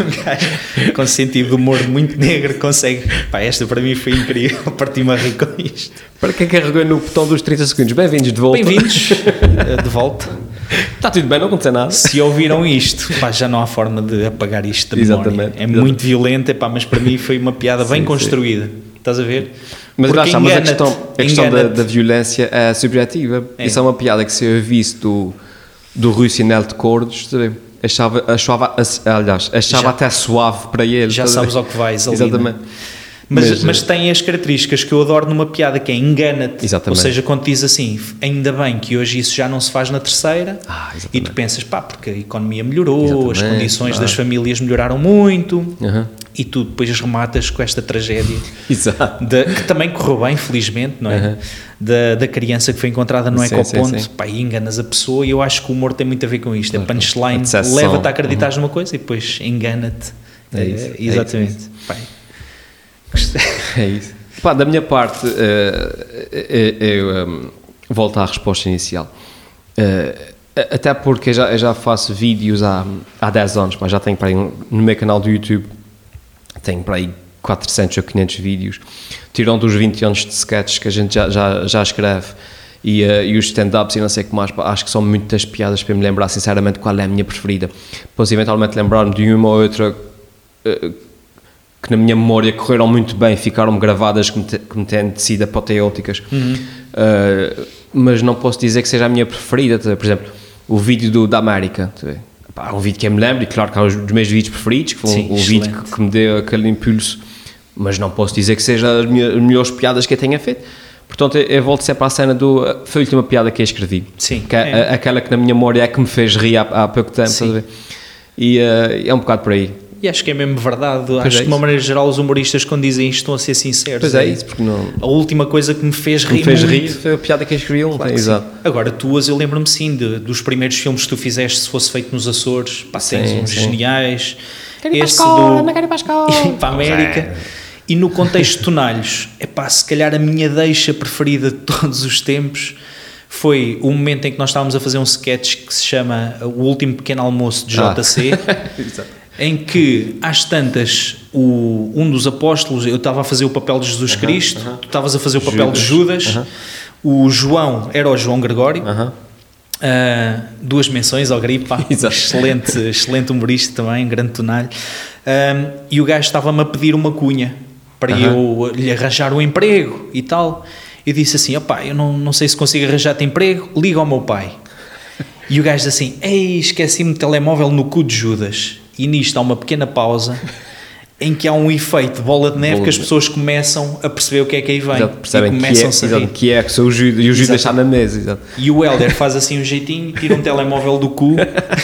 Com um gajo com sentido de humor muito negro consegue. Pá, esta para mim foi incrível. Parti-me a rir com isto. Para quem carregou no botão dos 30 segundos, bem-vindos de volta. Bem-vindos eh, de volta. Está tudo bem, não aconteceu nada. Se ouviram isto, pá, já não há forma de apagar isto da memória. Exatamente. É muito violento, epá, mas para mim foi uma piada bem Sim, construída. Estás a ver? Mas, lá Porque está, mas a questão, a questão da, da violência é subjetiva. É. Isso é uma piada que se eu visse do, do Rui Sinel de Cordos, sabe? Achava, achava, aliás, achava Já- até suave para ele. Já sabes ao que vais ali. Exatamente. né? Mas, Mas, mas, tem as características que eu adoro numa piada, que é engana-te. Ou seja, quando diz assim, ainda bem que hoje isso já não se faz na terceira, Ah, e tu pensas, pá, porque a economia melhorou, as Exatamente, condições claro. das famílias melhoraram muito, Aham. E tu depois rematas com esta tragédia. Exato. da- que também correu bem, felizmente, não é? Uhum. Da, da criança que foi encontrada no Sim, ecoponto, sim, sim. pá, e enganas a pessoa, e eu acho que o humor tem muito a ver com isto. A Claro. punchline A decepção. leva-te a acreditar numa coisa e depois engana-te. É isso, é exatamente. Pá, gostei. É isso. Pá, da minha parte, eh, eu ehm, volto à resposta inicial. Eh, até porque eu já, eu já faço vídeos há, há 10 anos, mas já tenho para aí, um- no meu canal do YouTube, tenho para aí 400 ou 500 vídeos, tirando dos 20 anos de sketches que a gente já, já, já escreve e, eh, e os stand-ups e não sei o que mais, acho que são muitas piadas para me lembrar sinceramente qual é a minha preferida. Depois eventualmente lembrar-me de uma ou outra eh, que na minha memória correram muito bem, ficaram gravadas como, te, como tendo sido apoteóticas, Uh, mas não posso dizer que seja a minha preferida. tá? Por exemplo, o vídeo do, da América. Pá, um vídeo que eu me lembro, e claro que é um dos meus vídeos preferidos, que foi Sim, um, um vídeo que, que me deu aquele impulso, mas não posso dizer que seja as, minhas, as melhores piadas que eu tenha feito. Portanto, eu, eu volto sempre à cena do. Foi a última piada que eu escrevi. Sim, Que é, é. a- aquela que na minha memória é que me fez rir há, há pouco tempo. E uh, é um bocado por aí. E acho que é mesmo verdade. Pois acho é que de uma maneira geral os humoristas quando dizem isto estão a ser sinceros. Pois é isso, porque não. A última coisa que me fez rir Me fez muito- rir foi a piada que eu escrevi ontem. Claro Exato. sim. Agora, tuas, eu lembro-me sim de- dos primeiros filmes que tu fizeste, se fosse feito nos Açores, pá, tens Sim, uns sim. geniais. Quero ir para a Esse escola, do- quero ir para a América. E no contexto de Tonalhos, é pá, se calhar a minha deixa preferida de todos os tempos foi o momento em que nós estávamos a fazer um sketch que se chama O Último Pequeno Almoço de Ah. Em que, às tantas, o, um dos apóstolos, eu estava a fazer o papel de Jesus Cristo, tu estavas a fazer o papel de Judas. Judas, Aham. o João era o João Gregório. Uh, duas menções ao Gripa, excelente, excelente humorista também, grande tonalho. Um, e o gajo estava-me a pedir uma cunha para eu lhe arranjar um emprego e tal. Eu disse assim: opá, eu não, não sei se consigo arranjar-te emprego, liga ao meu pai. E o gajo assim: ei, esqueci-me do telemóvel no cu de Judas. E nisto há uma pequena pausa em que há um efeito de bola de neve Bola que as pessoas começam a perceber o que é que aí vem. Exato, percebem e que é, a exato, que é que sou o Judas, e o Exato. está na mesa. Exato. E o Helder faz assim um jeitinho, tira um telemóvel do cu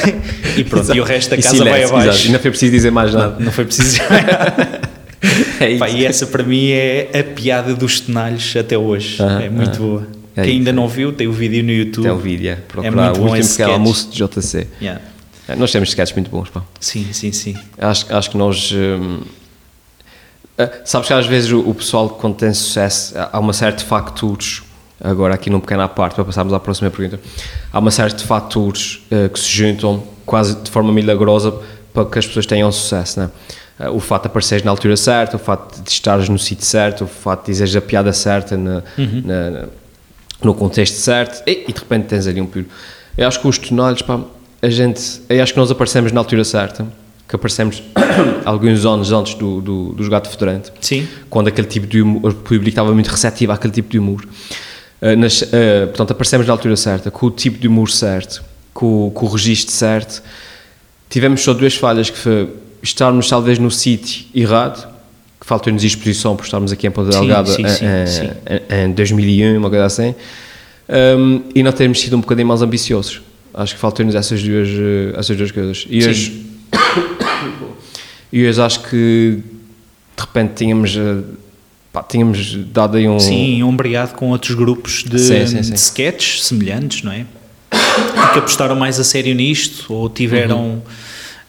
e pronto, e o resto da E casa silêncio, vai abaixo. exato, E não foi preciso dizer mais nada. Não foi preciso. É isso. Pá, e essa para mim é a piada dos tenalhos até hoje. Aham, é muito aham. boa. É Quem ainda não viu, tem o vídeo no YouTube. Tem o vídeo, é. Procurar muito o último pequeno sketch. almoço de JC. Yeah. É, Nós temos sketches muito bons, pá. Sim, sim, sim. Acho, acho que nós. hum, ah, sabes que às vezes o, o pessoal, quando tem sucesso, há uma série de fatores. Agora, aqui num pequeno à parte, para passarmos à próxima pergunta. Há uma série de fatores ah, que se juntam quase de forma milagrosa para que as pessoas tenham sucesso, né? Ah, o fato de apareceres na altura certa, o fato de estares no sítio certo, o fato de dizeres a piada certa na- na- na, no contexto certo e, e de repente tens ali um puro. Eu acho que os tonalhos, pá, a gente, acho que nós aparecemos na altura certa, que aparecemos alguns anos antes do, do, do Jogado Fedorante, Sim. quando aquele tipo de humor, o público estava muito receptivo àquele tipo de humor. Uh, nas- uh, portanto, aparecemos na altura certa, com o tipo de humor certo, com, o- com o registro certo, tivemos só duas falhas, que foi estarmos talvez no sítio errado, que faltou-nos exposição por estarmos aqui em Ponta Delgada sim, em, sim, em- sim. em- em 2001, uma coisa assim, um, e não termos sido um bocadinho mais ambiciosos. Acho que faltou-nos essas duas, eh, essas duas coisas. E hoje, e hoje acho que de repente tínhamos, eh, pá, tínhamos dado aí um. Sim, ombreado com outros grupos de, Sim, sim, sim. de sketches semelhantes, não é? Que apostaram mais a sério nisto ou tiveram, Uhum.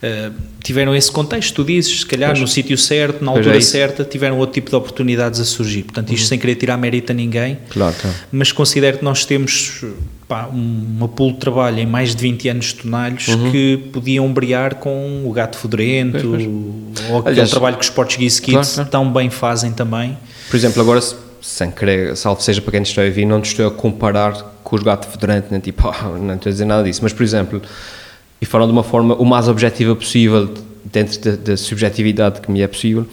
Eh, tiveram esse contexto. Tu dizes, se calhar Pois. no sítio certo, na Pois altura é. Uhum. certa, tiveram outro tipo de oportunidades a surgir. Portanto, isto sem querer tirar mérito a ninguém, Claro, claro. mas considero que nós temos pá, um- uma pool de trabalho em mais de 20 anos de tonalhos que podiam ombrear com o gato Uhum. Pois, ou aquele Aliás, trabalho que os Portuguese claro, Kids claro. tão bem fazem também. Por exemplo, agora, se- sem querer, salvo seja para quem nos está a ouvir, não te estou a comparar com os gatos federantes, nem tipo, ah, não estou a dizer nada disso, mas, por exemplo, e falando de uma forma o mais objetiva possível, dentro da, da subjetividade que me é possível,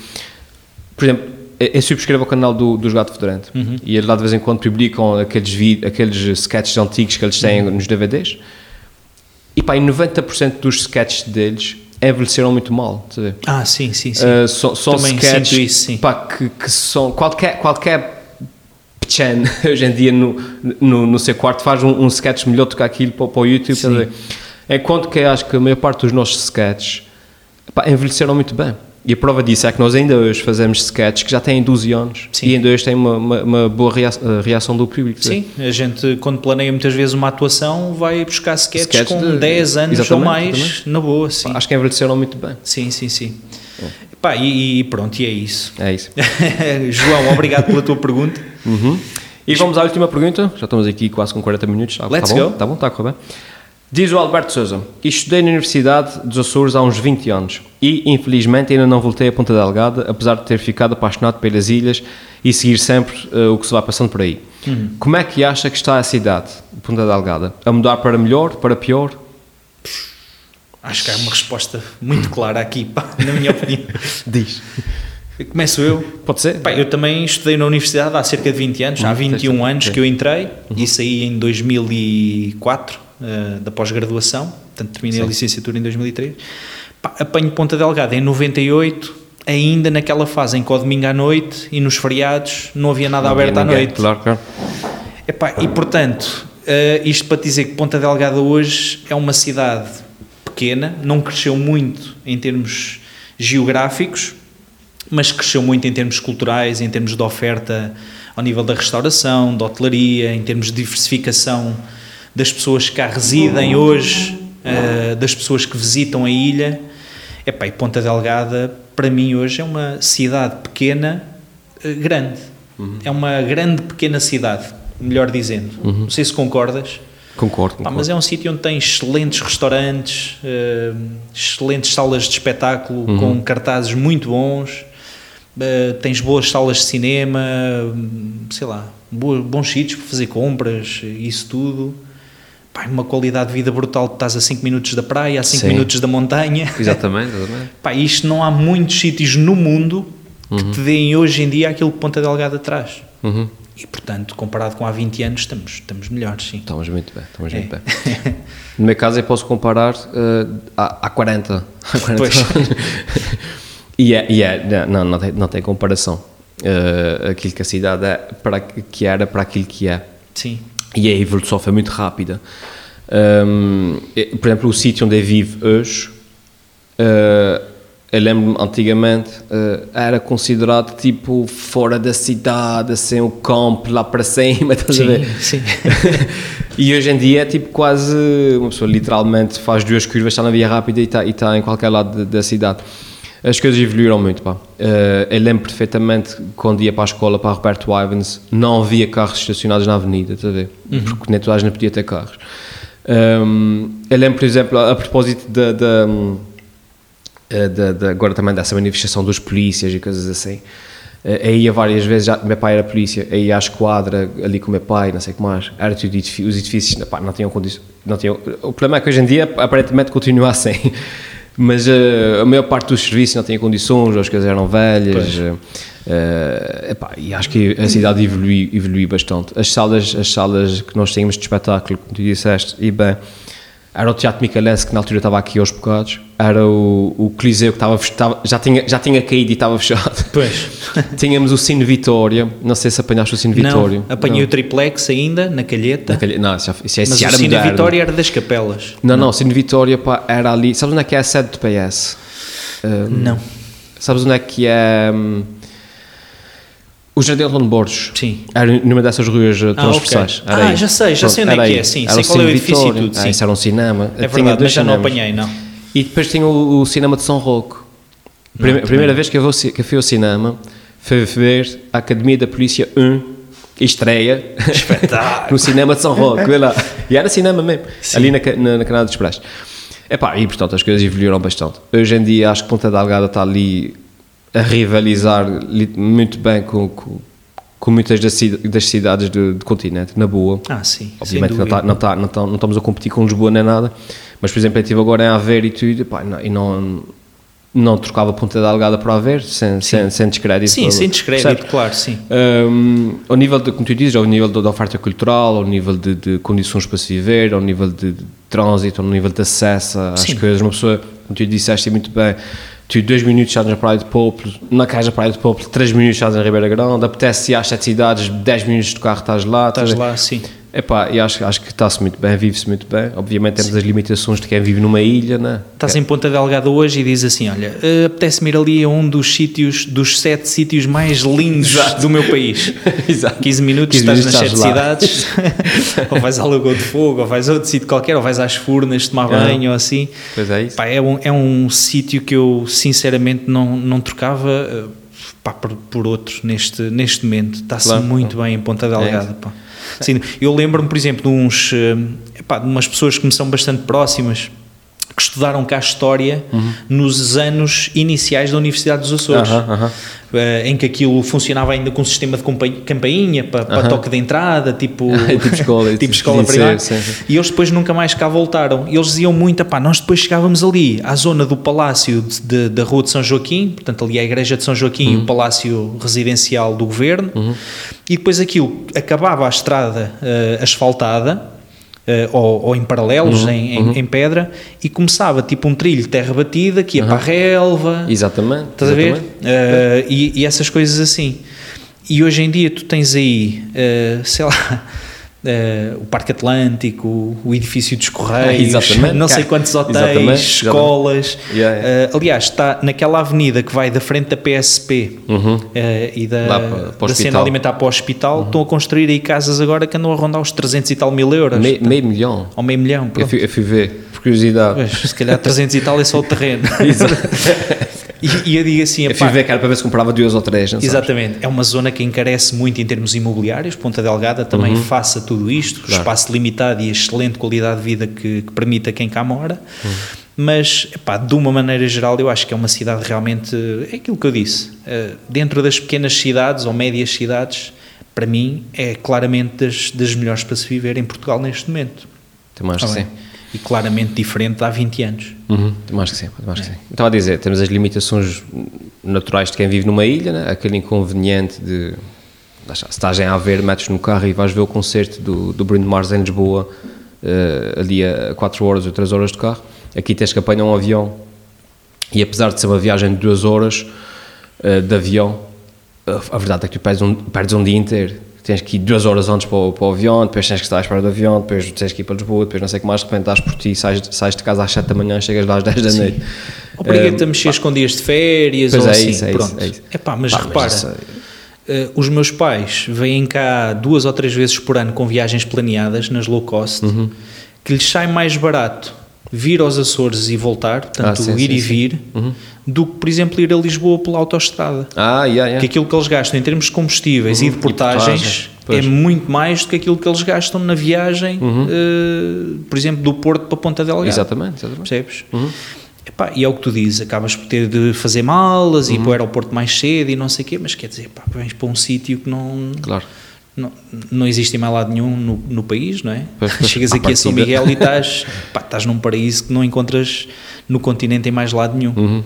por exemplo, eu subscrevo o canal do, dos Gato Federante e eles lá de vez em quando publicam aqueles, aqueles sketches antigos que eles têm nos DVDs e pá, e 90% dos sketches deles envelheceram muito mal, ver? Ah, sim, sim, sim. Uh, são, são sketches isso, sim. pá, que, que são qualquer qualquer pechen hoje em dia no, no, no seu quarto faz um, um sketch melhor do que aquilo para, para o YouTube ver? Enquanto que acho que a maior parte dos nossos sketches pá, envelheceram muito bem e a prova disso é que nós ainda hoje fazemos sketches que já têm 12 anos Sim. e ainda hoje têm uma, uma, uma boa uh, reação do público ver? Sim, a gente quando planeia muitas vezes uma atuação vai buscar sketches Sketch com de- 10 anos ou mais exatamente. na boa, sim. acho que envelheceram muito bem Sim, sim, sim. Pá, e, e pronto, e é isso. é isso João, obrigado pela tua pergunta. Uhum. E vamos à última pergunta. Já estamos aqui quase com 40 minutos. Tá, Let's tá bom? go. Tá bom, está a correr bem. Diz o Alberto Souza: Estudei na Universidade dos Açores há uns 20 anos e, infelizmente, ainda não voltei a Ponta Delgada, apesar de ter ficado apaixonado pelas ilhas e seguir sempre eh, o que se vai passando por aí. Como é que acha que está a cidade, Ponta Delgada? A mudar para melhor, para pior? Acho que há uma resposta muito clara aqui, pá, na minha opinião. Diz. Começo eu. Pode ser? Pá, eu também estudei na universidade há cerca de 20 anos, há 21 anos que eu entrei e saí em 2004 eh, da pós-graduação, portanto terminei a licenciatura em 2003. Pá, apanho Ponta Delgada em 98, ainda naquela fase em que ao domingo à noite e nos feriados não havia nada aberto à Ninguém, noite. Claro, claro. Epá, e portanto, eh, isto para dizer que Ponta Delgada hoje é uma cidade pequena, não cresceu muito em termos geográficos, mas cresceu muito em termos culturais, em termos de oferta ao nível da restauração, da hotelaria, em termos de diversificação das pessoas que cá residem hoje, eh, das pessoas que visitam a ilha. Epá, e Ponta Delgada, para mim hoje, é uma cidade pequena, eh, grande. É uma grande pequena cidade, melhor dizendo. Não sei se concordas. Concordo. Pá, concordo. mas é um sítio onde tem excelentes restaurantes, eh, excelentes salas de espetáculo com cartazes muito bons, eh, tens boas salas de cinema, hum, sei lá, bons sítios para fazer compras, isso tudo. Pá, uma qualidade de vida brutal, estás a 5 minutos da praia, a 5 Sim. minutos da montanha. Exatamente, exatamente. Pá, isto não há muitos sítios no mundo que te deem hoje em dia aquilo que Ponta Delgada traz. Uhum. E portanto, comparado com há 20 anos, estamos, estamos melhores, sim. Estamos muito bem, estamos É. muito bem. No meu caso, eu posso comparar eh, há, há 40. Há 40 Pois. anos. e é, e é não, não, tem, não tem comparação. Eh, aquilo que a cidade é para que era para aquilo que é. Sim. E a evolução foi muito rápida. E, por exemplo, o sítio onde eu vivo hoje, eh, eu lembro-me antigamente, eh, era considerado tipo fora da cidade, assim, o campo lá para cima, estás a ver? Sim, sim. e hoje em dia é tipo quase uma pessoa literalmente faz duas curvas, está na via rápida e está, e está em qualquer lado da cidade. As coisas evoluíram muito, pá. Eh, eu lembro perfeitamente quando ia para a escola, para Roberto Ivans, não havia carros estacionados na avenida, estás a ver? Porque nem toda a gente podia ter carros. Um, eu lembro, por exemplo, a, a propósito da, da, eh, da- da- agora também dessa manifestação dos polícias e coisas assim. Eh, Eu ia várias vezes, já, meu pai era polícia, eu ia à esquadra ali com o meu pai, não sei o que mais, era tudo edifí- os edifícios pá, não tinham condições, não tinham, o problema é que hoje em dia aparentemente continua assim, mas eh, a maior parte dos serviços não tinha condições, as coisas eram velhas, eh, epá, e acho que a cidade evoluiu, evoluiu bastante. As salas, as salas que nós tínhamos de espetáculo, como tu disseste, e bem, era o Teatro Micalense, que na altura estava aqui aos bocados, era o, o Coliseu que estava, estava, já, tinha, já tinha caído e estava fechado. Pois. Tínhamos o Cine Vitória, não sei se apanhaste o Cine Vitória. Não, apanhei o triplex ainda, na calheta. Na calhe- Não, isso, já- isso, é- Mas o Cine moderno. Vitória era das capelas. Não, não, o Cine Vitória pá, era ali. Sabes onde é que é a sede do PS? Uh, Não. Sabes onde é que é. hum, o Jardim Borges. Sim. Era numa dessas ruas uh, Ah, transversais. ok. Era Ah, já sei, já sei onde é que é, sim. Era Sei qual é o edifício e tudo, Ah, sim. isso era um cinema. É verdade, mas já não cinemas. apanhei, não. E depois tinha o, o cinema de São Roque. Prime- também primeira não. vez que eu, vou, que eu fui ao cinema foi ver a Academia da Polícia 1 estreia no cinema de São Roque, vê lá. E era cinema mesmo, ali na, na, na Canal Expresso. Epá, e portanto as coisas evoluíram bastante. Hoje em dia acho que Ponta Delgada está ali a rivalizar li- muito bem com, com, com muitas das, das cidades do, do continente, na boa. Ah, sim. Obviamente sem não, tá, não, tá, não, tá- não estamos a competir com Lisboa nem nada, mas por exemplo eu estive agora em Aveiro e tudo, pá, não, e não, não trocava Ponta Delgada para Aveiro, sem, sem, sem descrédito. Sim, sem descrédito, Percebes? claro, sim. Um, ao nível de, como tu dizes, ao nível da da oferta cultural, ao nível de, de condições para se viver, ao nível de, de trânsito, ao nível de acesso às Sim. coisas, uma pessoa, como tu disseste muito bem, tu dois minutos estás na Praia de Poplo, na casa da Praia de Poplo, três minutos estás na Ribeira Grande, apetece ir às sete cidades, dez minutos de carro estás lá. Estás lá, sim. Epá, e acho, acho que está-se muito bem, vive-se muito bem. Obviamente temos as limitações de quem vive numa ilha, né? Estás em Ponta Delgada hoje e diz assim: Olha, eh, apetece-me ir ali a um dos sítios, dos sete sítios mais lindos Exato. do meu país. Exato. 15 minutos 15 estás nas minutos sete estás lá. cidades, ou vais à Lagoa de Fogo, ou vais a outro sítio qualquer, ou vais às Furnas tomar Ah. banho, ou assim. Pois é isso. Pá, é um, é um sítio que eu sinceramente não, não trocava eh, pá, por, por outro neste, neste momento. Está-se Claro. muito bem em Ponta Delgada. É. pá. Sim, eu lembro-me, por exemplo, de, uns, eh, epá, de umas pessoas que me são bastante próximas que estudaram cá a História nos anos iniciais da Universidade dos Açores. Uhum. Aham. eh, em que aquilo funcionava ainda com um sistema de campainha para, para toque de entrada, tipo, Tipo escola, tipo tipo escola primária. sim, sim. E eles depois nunca mais cá voltaram. E eles diziam muito, pá, nós depois chegávamos ali à zona do Palácio de- de- da Rua de São Joaquim, portanto ali é a Igreja de São Joaquim e Uhum. o Palácio Residencial do Governo, e depois aquilo acabava a estrada eh, asfaltada, eh, ou, ou em paralelos, Uhum, em, em- em pedra, e começava tipo um trilho de terra batida que ia para a relva, Exatamente. Estás a ver? exatamente. Uh, e, e essas coisas assim. E hoje em dia tu tens aí, uh, sei lá, uh, o Parque Atlântico, o edifício dos Correios, Exatamente. não sei quantos hotéis, exatamente, escolas. Yeah, yeah. Uh, aliás, está naquela avenida que vai da frente da PSP Uhum. uh, e da, para- para da cena. Uhum. alimentar para o hospital, estão a construir aí casas agora que andam a rondar os 300 e tal mil euros. Me- meio milhão. Ou meio milhão, Eu pronto. fui, eu fui ver, por curiosidade. Pois, se calhar 300 e tal é só o terreno. e, e eu digo assim, Eu epá, fui ver, cara, para ver se comprava duas ou três. Não sabes? Exatamente, é uma zona que encarece muito em termos imobiliários. Ponta Delgada também faça tudo isto, Uhum. Claro. espaço limitado e excelente qualidade de vida que, que permite a quem cá mora. Uhum. Mas, epá, de uma maneira geral, eu acho que é uma cidade realmente. É aquilo que eu disse. eh, Dentro das pequenas cidades ou médias cidades, para mim, é claramente das, das melhores para se viver em Portugal neste momento. Também acho que sim. E claramente diferente de há 20 anos. Uhum, acho que sim. acho que sim. Estava a dizer, temos as limitações naturais de quem vive numa ilha, né? aquele inconveniente de. Se estás em Aveiro, metes no carro e vais ver o concerto do, do Bruno Mars em Lisboa, eh, ali a 4 horas ou 3 horas de carro. Aqui tens que apanhar um avião e apesar de ser uma viagem de 2 horas eh, de avião, a, a verdade é que tu perdes um, perdes um dia inteiro. Tens que ir duas horas antes para o, para o avião, depois tens que estar à espera do avião, depois tens que ir para Lisboa, depois não sei o que mais, de repente estás por ti, sais, sais de casa às 7 da manhã, chegas lá às 10 da noite. Obriga-te a mexer com dias de férias Pois ou é assim. isso, é isso, pronto. é isso. Epá, mas Pá, mas repara, isso eh, os meus pais vêm cá duas ou três vezes por ano com viagens planeadas nas low cost, Uhum. que lhes sai mais barato vir aos Açores e voltar, portanto, Ah, sim, ir sim, e sim. vir, do que, por exemplo, ir a Lisboa pela autoestrada. Ah, yeah, yeah. Que aquilo que eles gastam em termos de combustíveis Uhum, e de e portagens portagem, é muito mais do que aquilo que eles gastam na viagem, eh, por exemplo, do Porto para Ponta Delgada. Exatamente, exatamente. Percebes? Epá, e é o que tu dizes, acabas por ter de fazer malas e ir para o aeroporto mais cedo e não sei o quê, mas quer dizer, pá, vens para um sítio que não, Claro. Não, não existe em mais lado nenhum no, no país, não é? Pois, pois, Chegas aqui a São. Miguel e estás, pá, estás num paraíso que não encontras no continente em mais lado nenhum. Uhum.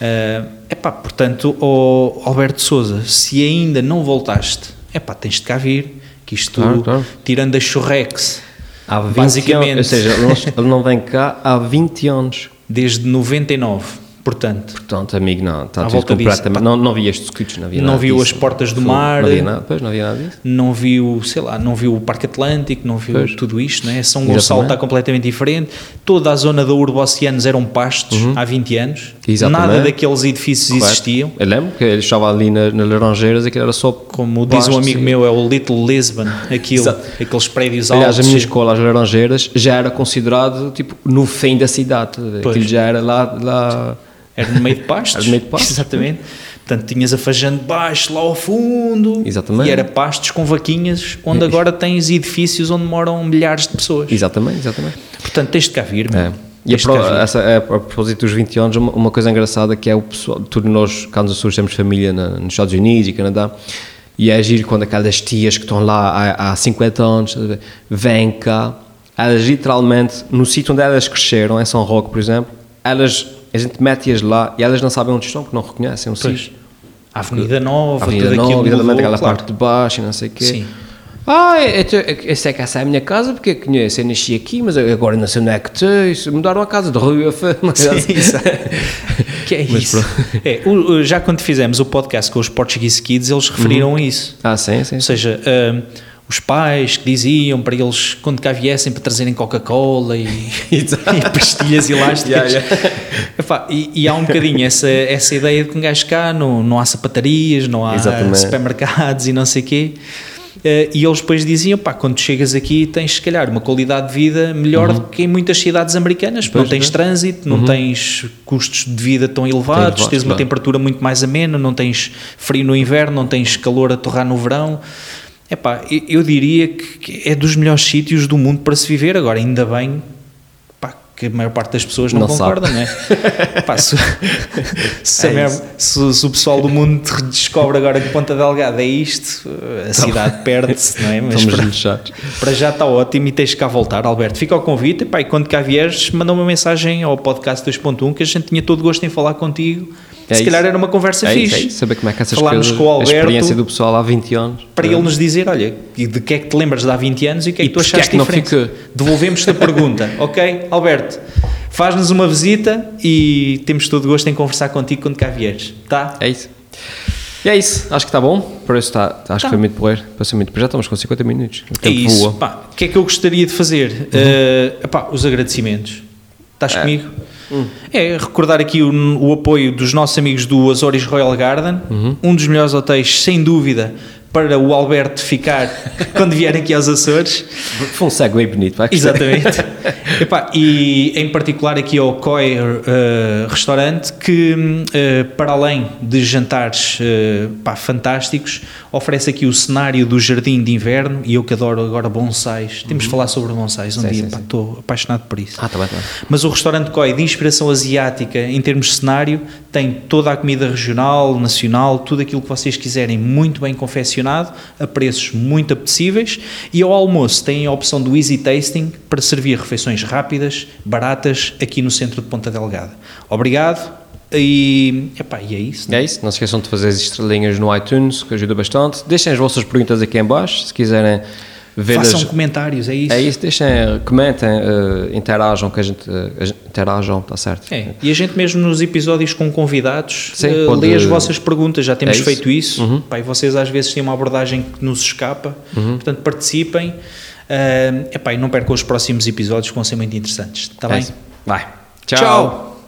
É epá, portanto, ó Alberto Souza, se ainda não voltaste, epá, tens de cá vir, que isto, Claro, claro. tirando a Churrex, Há 20 Basicamente. anos, ou seja, ele não, ele não vem cá há 20 anos. Desde 99, portanto. Portanto, amigo, não, está tudo disso, completamente. não, não vi estes scripts, não havia Não nada viu disso. as portas do mar. Não havia nada, pois, não havia nada disso. não viu, sei lá, não viu o Parque Atlântico, não viu Pois. tudo isto, não é? São Exatamente. Gonçalo está completamente diferente. Toda a zona da Urba Oceanos eram pastos há 20 anos. Uhum. Exatamente. Nada daqueles edifícios Correto. existiam. Eu lembro que ele estava ali na, nas Laranjeiras, aquilo era só. Como diz um pastos amigo e- meu, é o Little Lisbon, aquilo, aqueles prédios Aliás, a altos. minha escola, as Laranjeiras, já era considerado tipo no fim da cidade. Pois. Aquilo já era lá. lá Era no meio de pastos. Era no meio de pastos. Exatamente. Portanto, tinhas a Fajã de baixo, lá ao fundo. Exatamente. E era pastos com vaquinhas, onde agora tens edifícios onde moram milhares de pessoas. exatamente, exatamente. Portanto, tens de cá vir, meu. É. E a, pro, essa, é, a propósito dos 20 anos, uma, uma coisa engraçada que é o pessoal, todos nós, cá nos Açores, temos família na, nos Estados Unidos e Canadá, e é giro quando aquelas tias que estão lá há, há 50 anos a vêm cá, elas literalmente, no sítio onde elas cresceram, em São Roque, por exemplo, elas, a gente mete-as lá e elas não sabem onde estão, porque não reconhecem o sítio. A Avenida Nova, A Avenida Nova, exatamente, aquela claro. parte de baixo e não sei o quê. Sim. Ah, eu, eu, eu sei que essa é a minha casa porque eu conheço, eu nasci aqui, mas agora não sei onde é que estou, mudaram a casa de uma coisa assim. Que é Mas isso. É, o- já quando fizemos o podcast com os Portuguese Kids, eles referiram a isso. Ah, sim, sim. Ou seja, hum, os pais que diziam para eles, quando cá viessem, para trazerem Coca-Cola e, e pastilhas elásticas. Yeah, Epá, e, e há um bocadinho essa, essa ideia de que um gajo cá não, não há sapatarias, não há Exatamente. supermercados e não sei o quê. Eh, e eles depois diziam, pá, quando chegas aqui tens se calhar uma qualidade de vida melhor do que em muitas cidades americanas, porque não Uhum. Pois, tens trânsito, não tens custos de vida tão elevados, elevados, tens uma claro. temperatura muito mais amena, não tens frio no inverno, não tens calor a torrar no verão. Epá, eu, eu diria que é dos melhores sítios do mundo para se viver. Agora, ainda bem pá, que a maior parte das pessoas não, Não sabe. concorda, não é? Pá, se, se, É isso. se- se o pessoal do mundo descobre agora que Ponta Delgada é isto, a cidade perde-se, não é? Mas Estamos para, para já está ótimo e tens cá voltar, Alberto. Fica ao convite epá, e quando cá vieres, manda uma mensagem ao podcast 2.1 que a gente tinha todo gosto em falar contigo. É Se isso. calhar era uma conversa É fixe. isso, é isso, saber como é que essas Falarmos coisas, com o a Alberto experiência do pessoal há 20 anos. para ele nos dizer, olha, e de que é que te lembras de há 20 anos e o que é E que tu porquê é achaste que não diferente? fica? Devolvemos-te a pergunta, ok? Alberto, faz-nos uma visita e temos todo o gosto em conversar contigo quando cá vieres, tá? É isso. E é isso, acho que está bom. Por isso está, acho Tá. que foi muito porreiro. Passou muito. Já estamos com 50 minutos. O É tempo isso. voa. Pá, o que é que eu gostaria de fazer? Eh, epá, os agradecimentos. Estás É. comigo? É recordar aqui o, o apoio dos nossos amigos do Azores Royal Garden, um dos melhores hotéis, sem dúvida, para o Alberto ficar quando vier aqui aos Açores. Foi um segue bem bonito, vai. Exatamente. Epá, e em particular aqui ao Koi eh, Restaurante, que eh, para além de jantares eh, pá, fantásticos, oferece aqui o cenário do jardim de inverno e eu que adoro agora bonsais. Temos de falar sobre bonsais um Sim, dia, sim, pá, sim. estou apaixonado por isso. Ah, está bem, está bem. Mas o restaurante Koi, de inspiração asiática em termos de cenário, tem toda a comida regional, nacional, tudo aquilo que vocês quiserem, muito bem confeccionado, a preços muito apetecíveis. E ao almoço tem a opção do Easy Tasting para servir refeições rápidas, baratas, aqui no centro de Ponta Delgada. Obrigado e, epá, e é isso. É isso, não se esqueçam de fazer as estrelinhas no iTunes, que ajuda bastante. Deixem as vossas perguntas aqui em baixo, se quiserem ver Façam as... comentários, é isso. É isso, deixem, comentem, eh, interajam, que a gente, eh, a gente- interajam, está certo. É, e a gente mesmo nos episódios com convidados Sim, eh, pode- lê as vossas perguntas, já temos É isso. feito isso. Uhum. Pá, e vocês às vezes têm uma abordagem que nos escapa, portanto participem. Uh, epá, e não percam os próximos episódios que vão ser muito interessantes. Está É bem? isso. Vai. Tchau.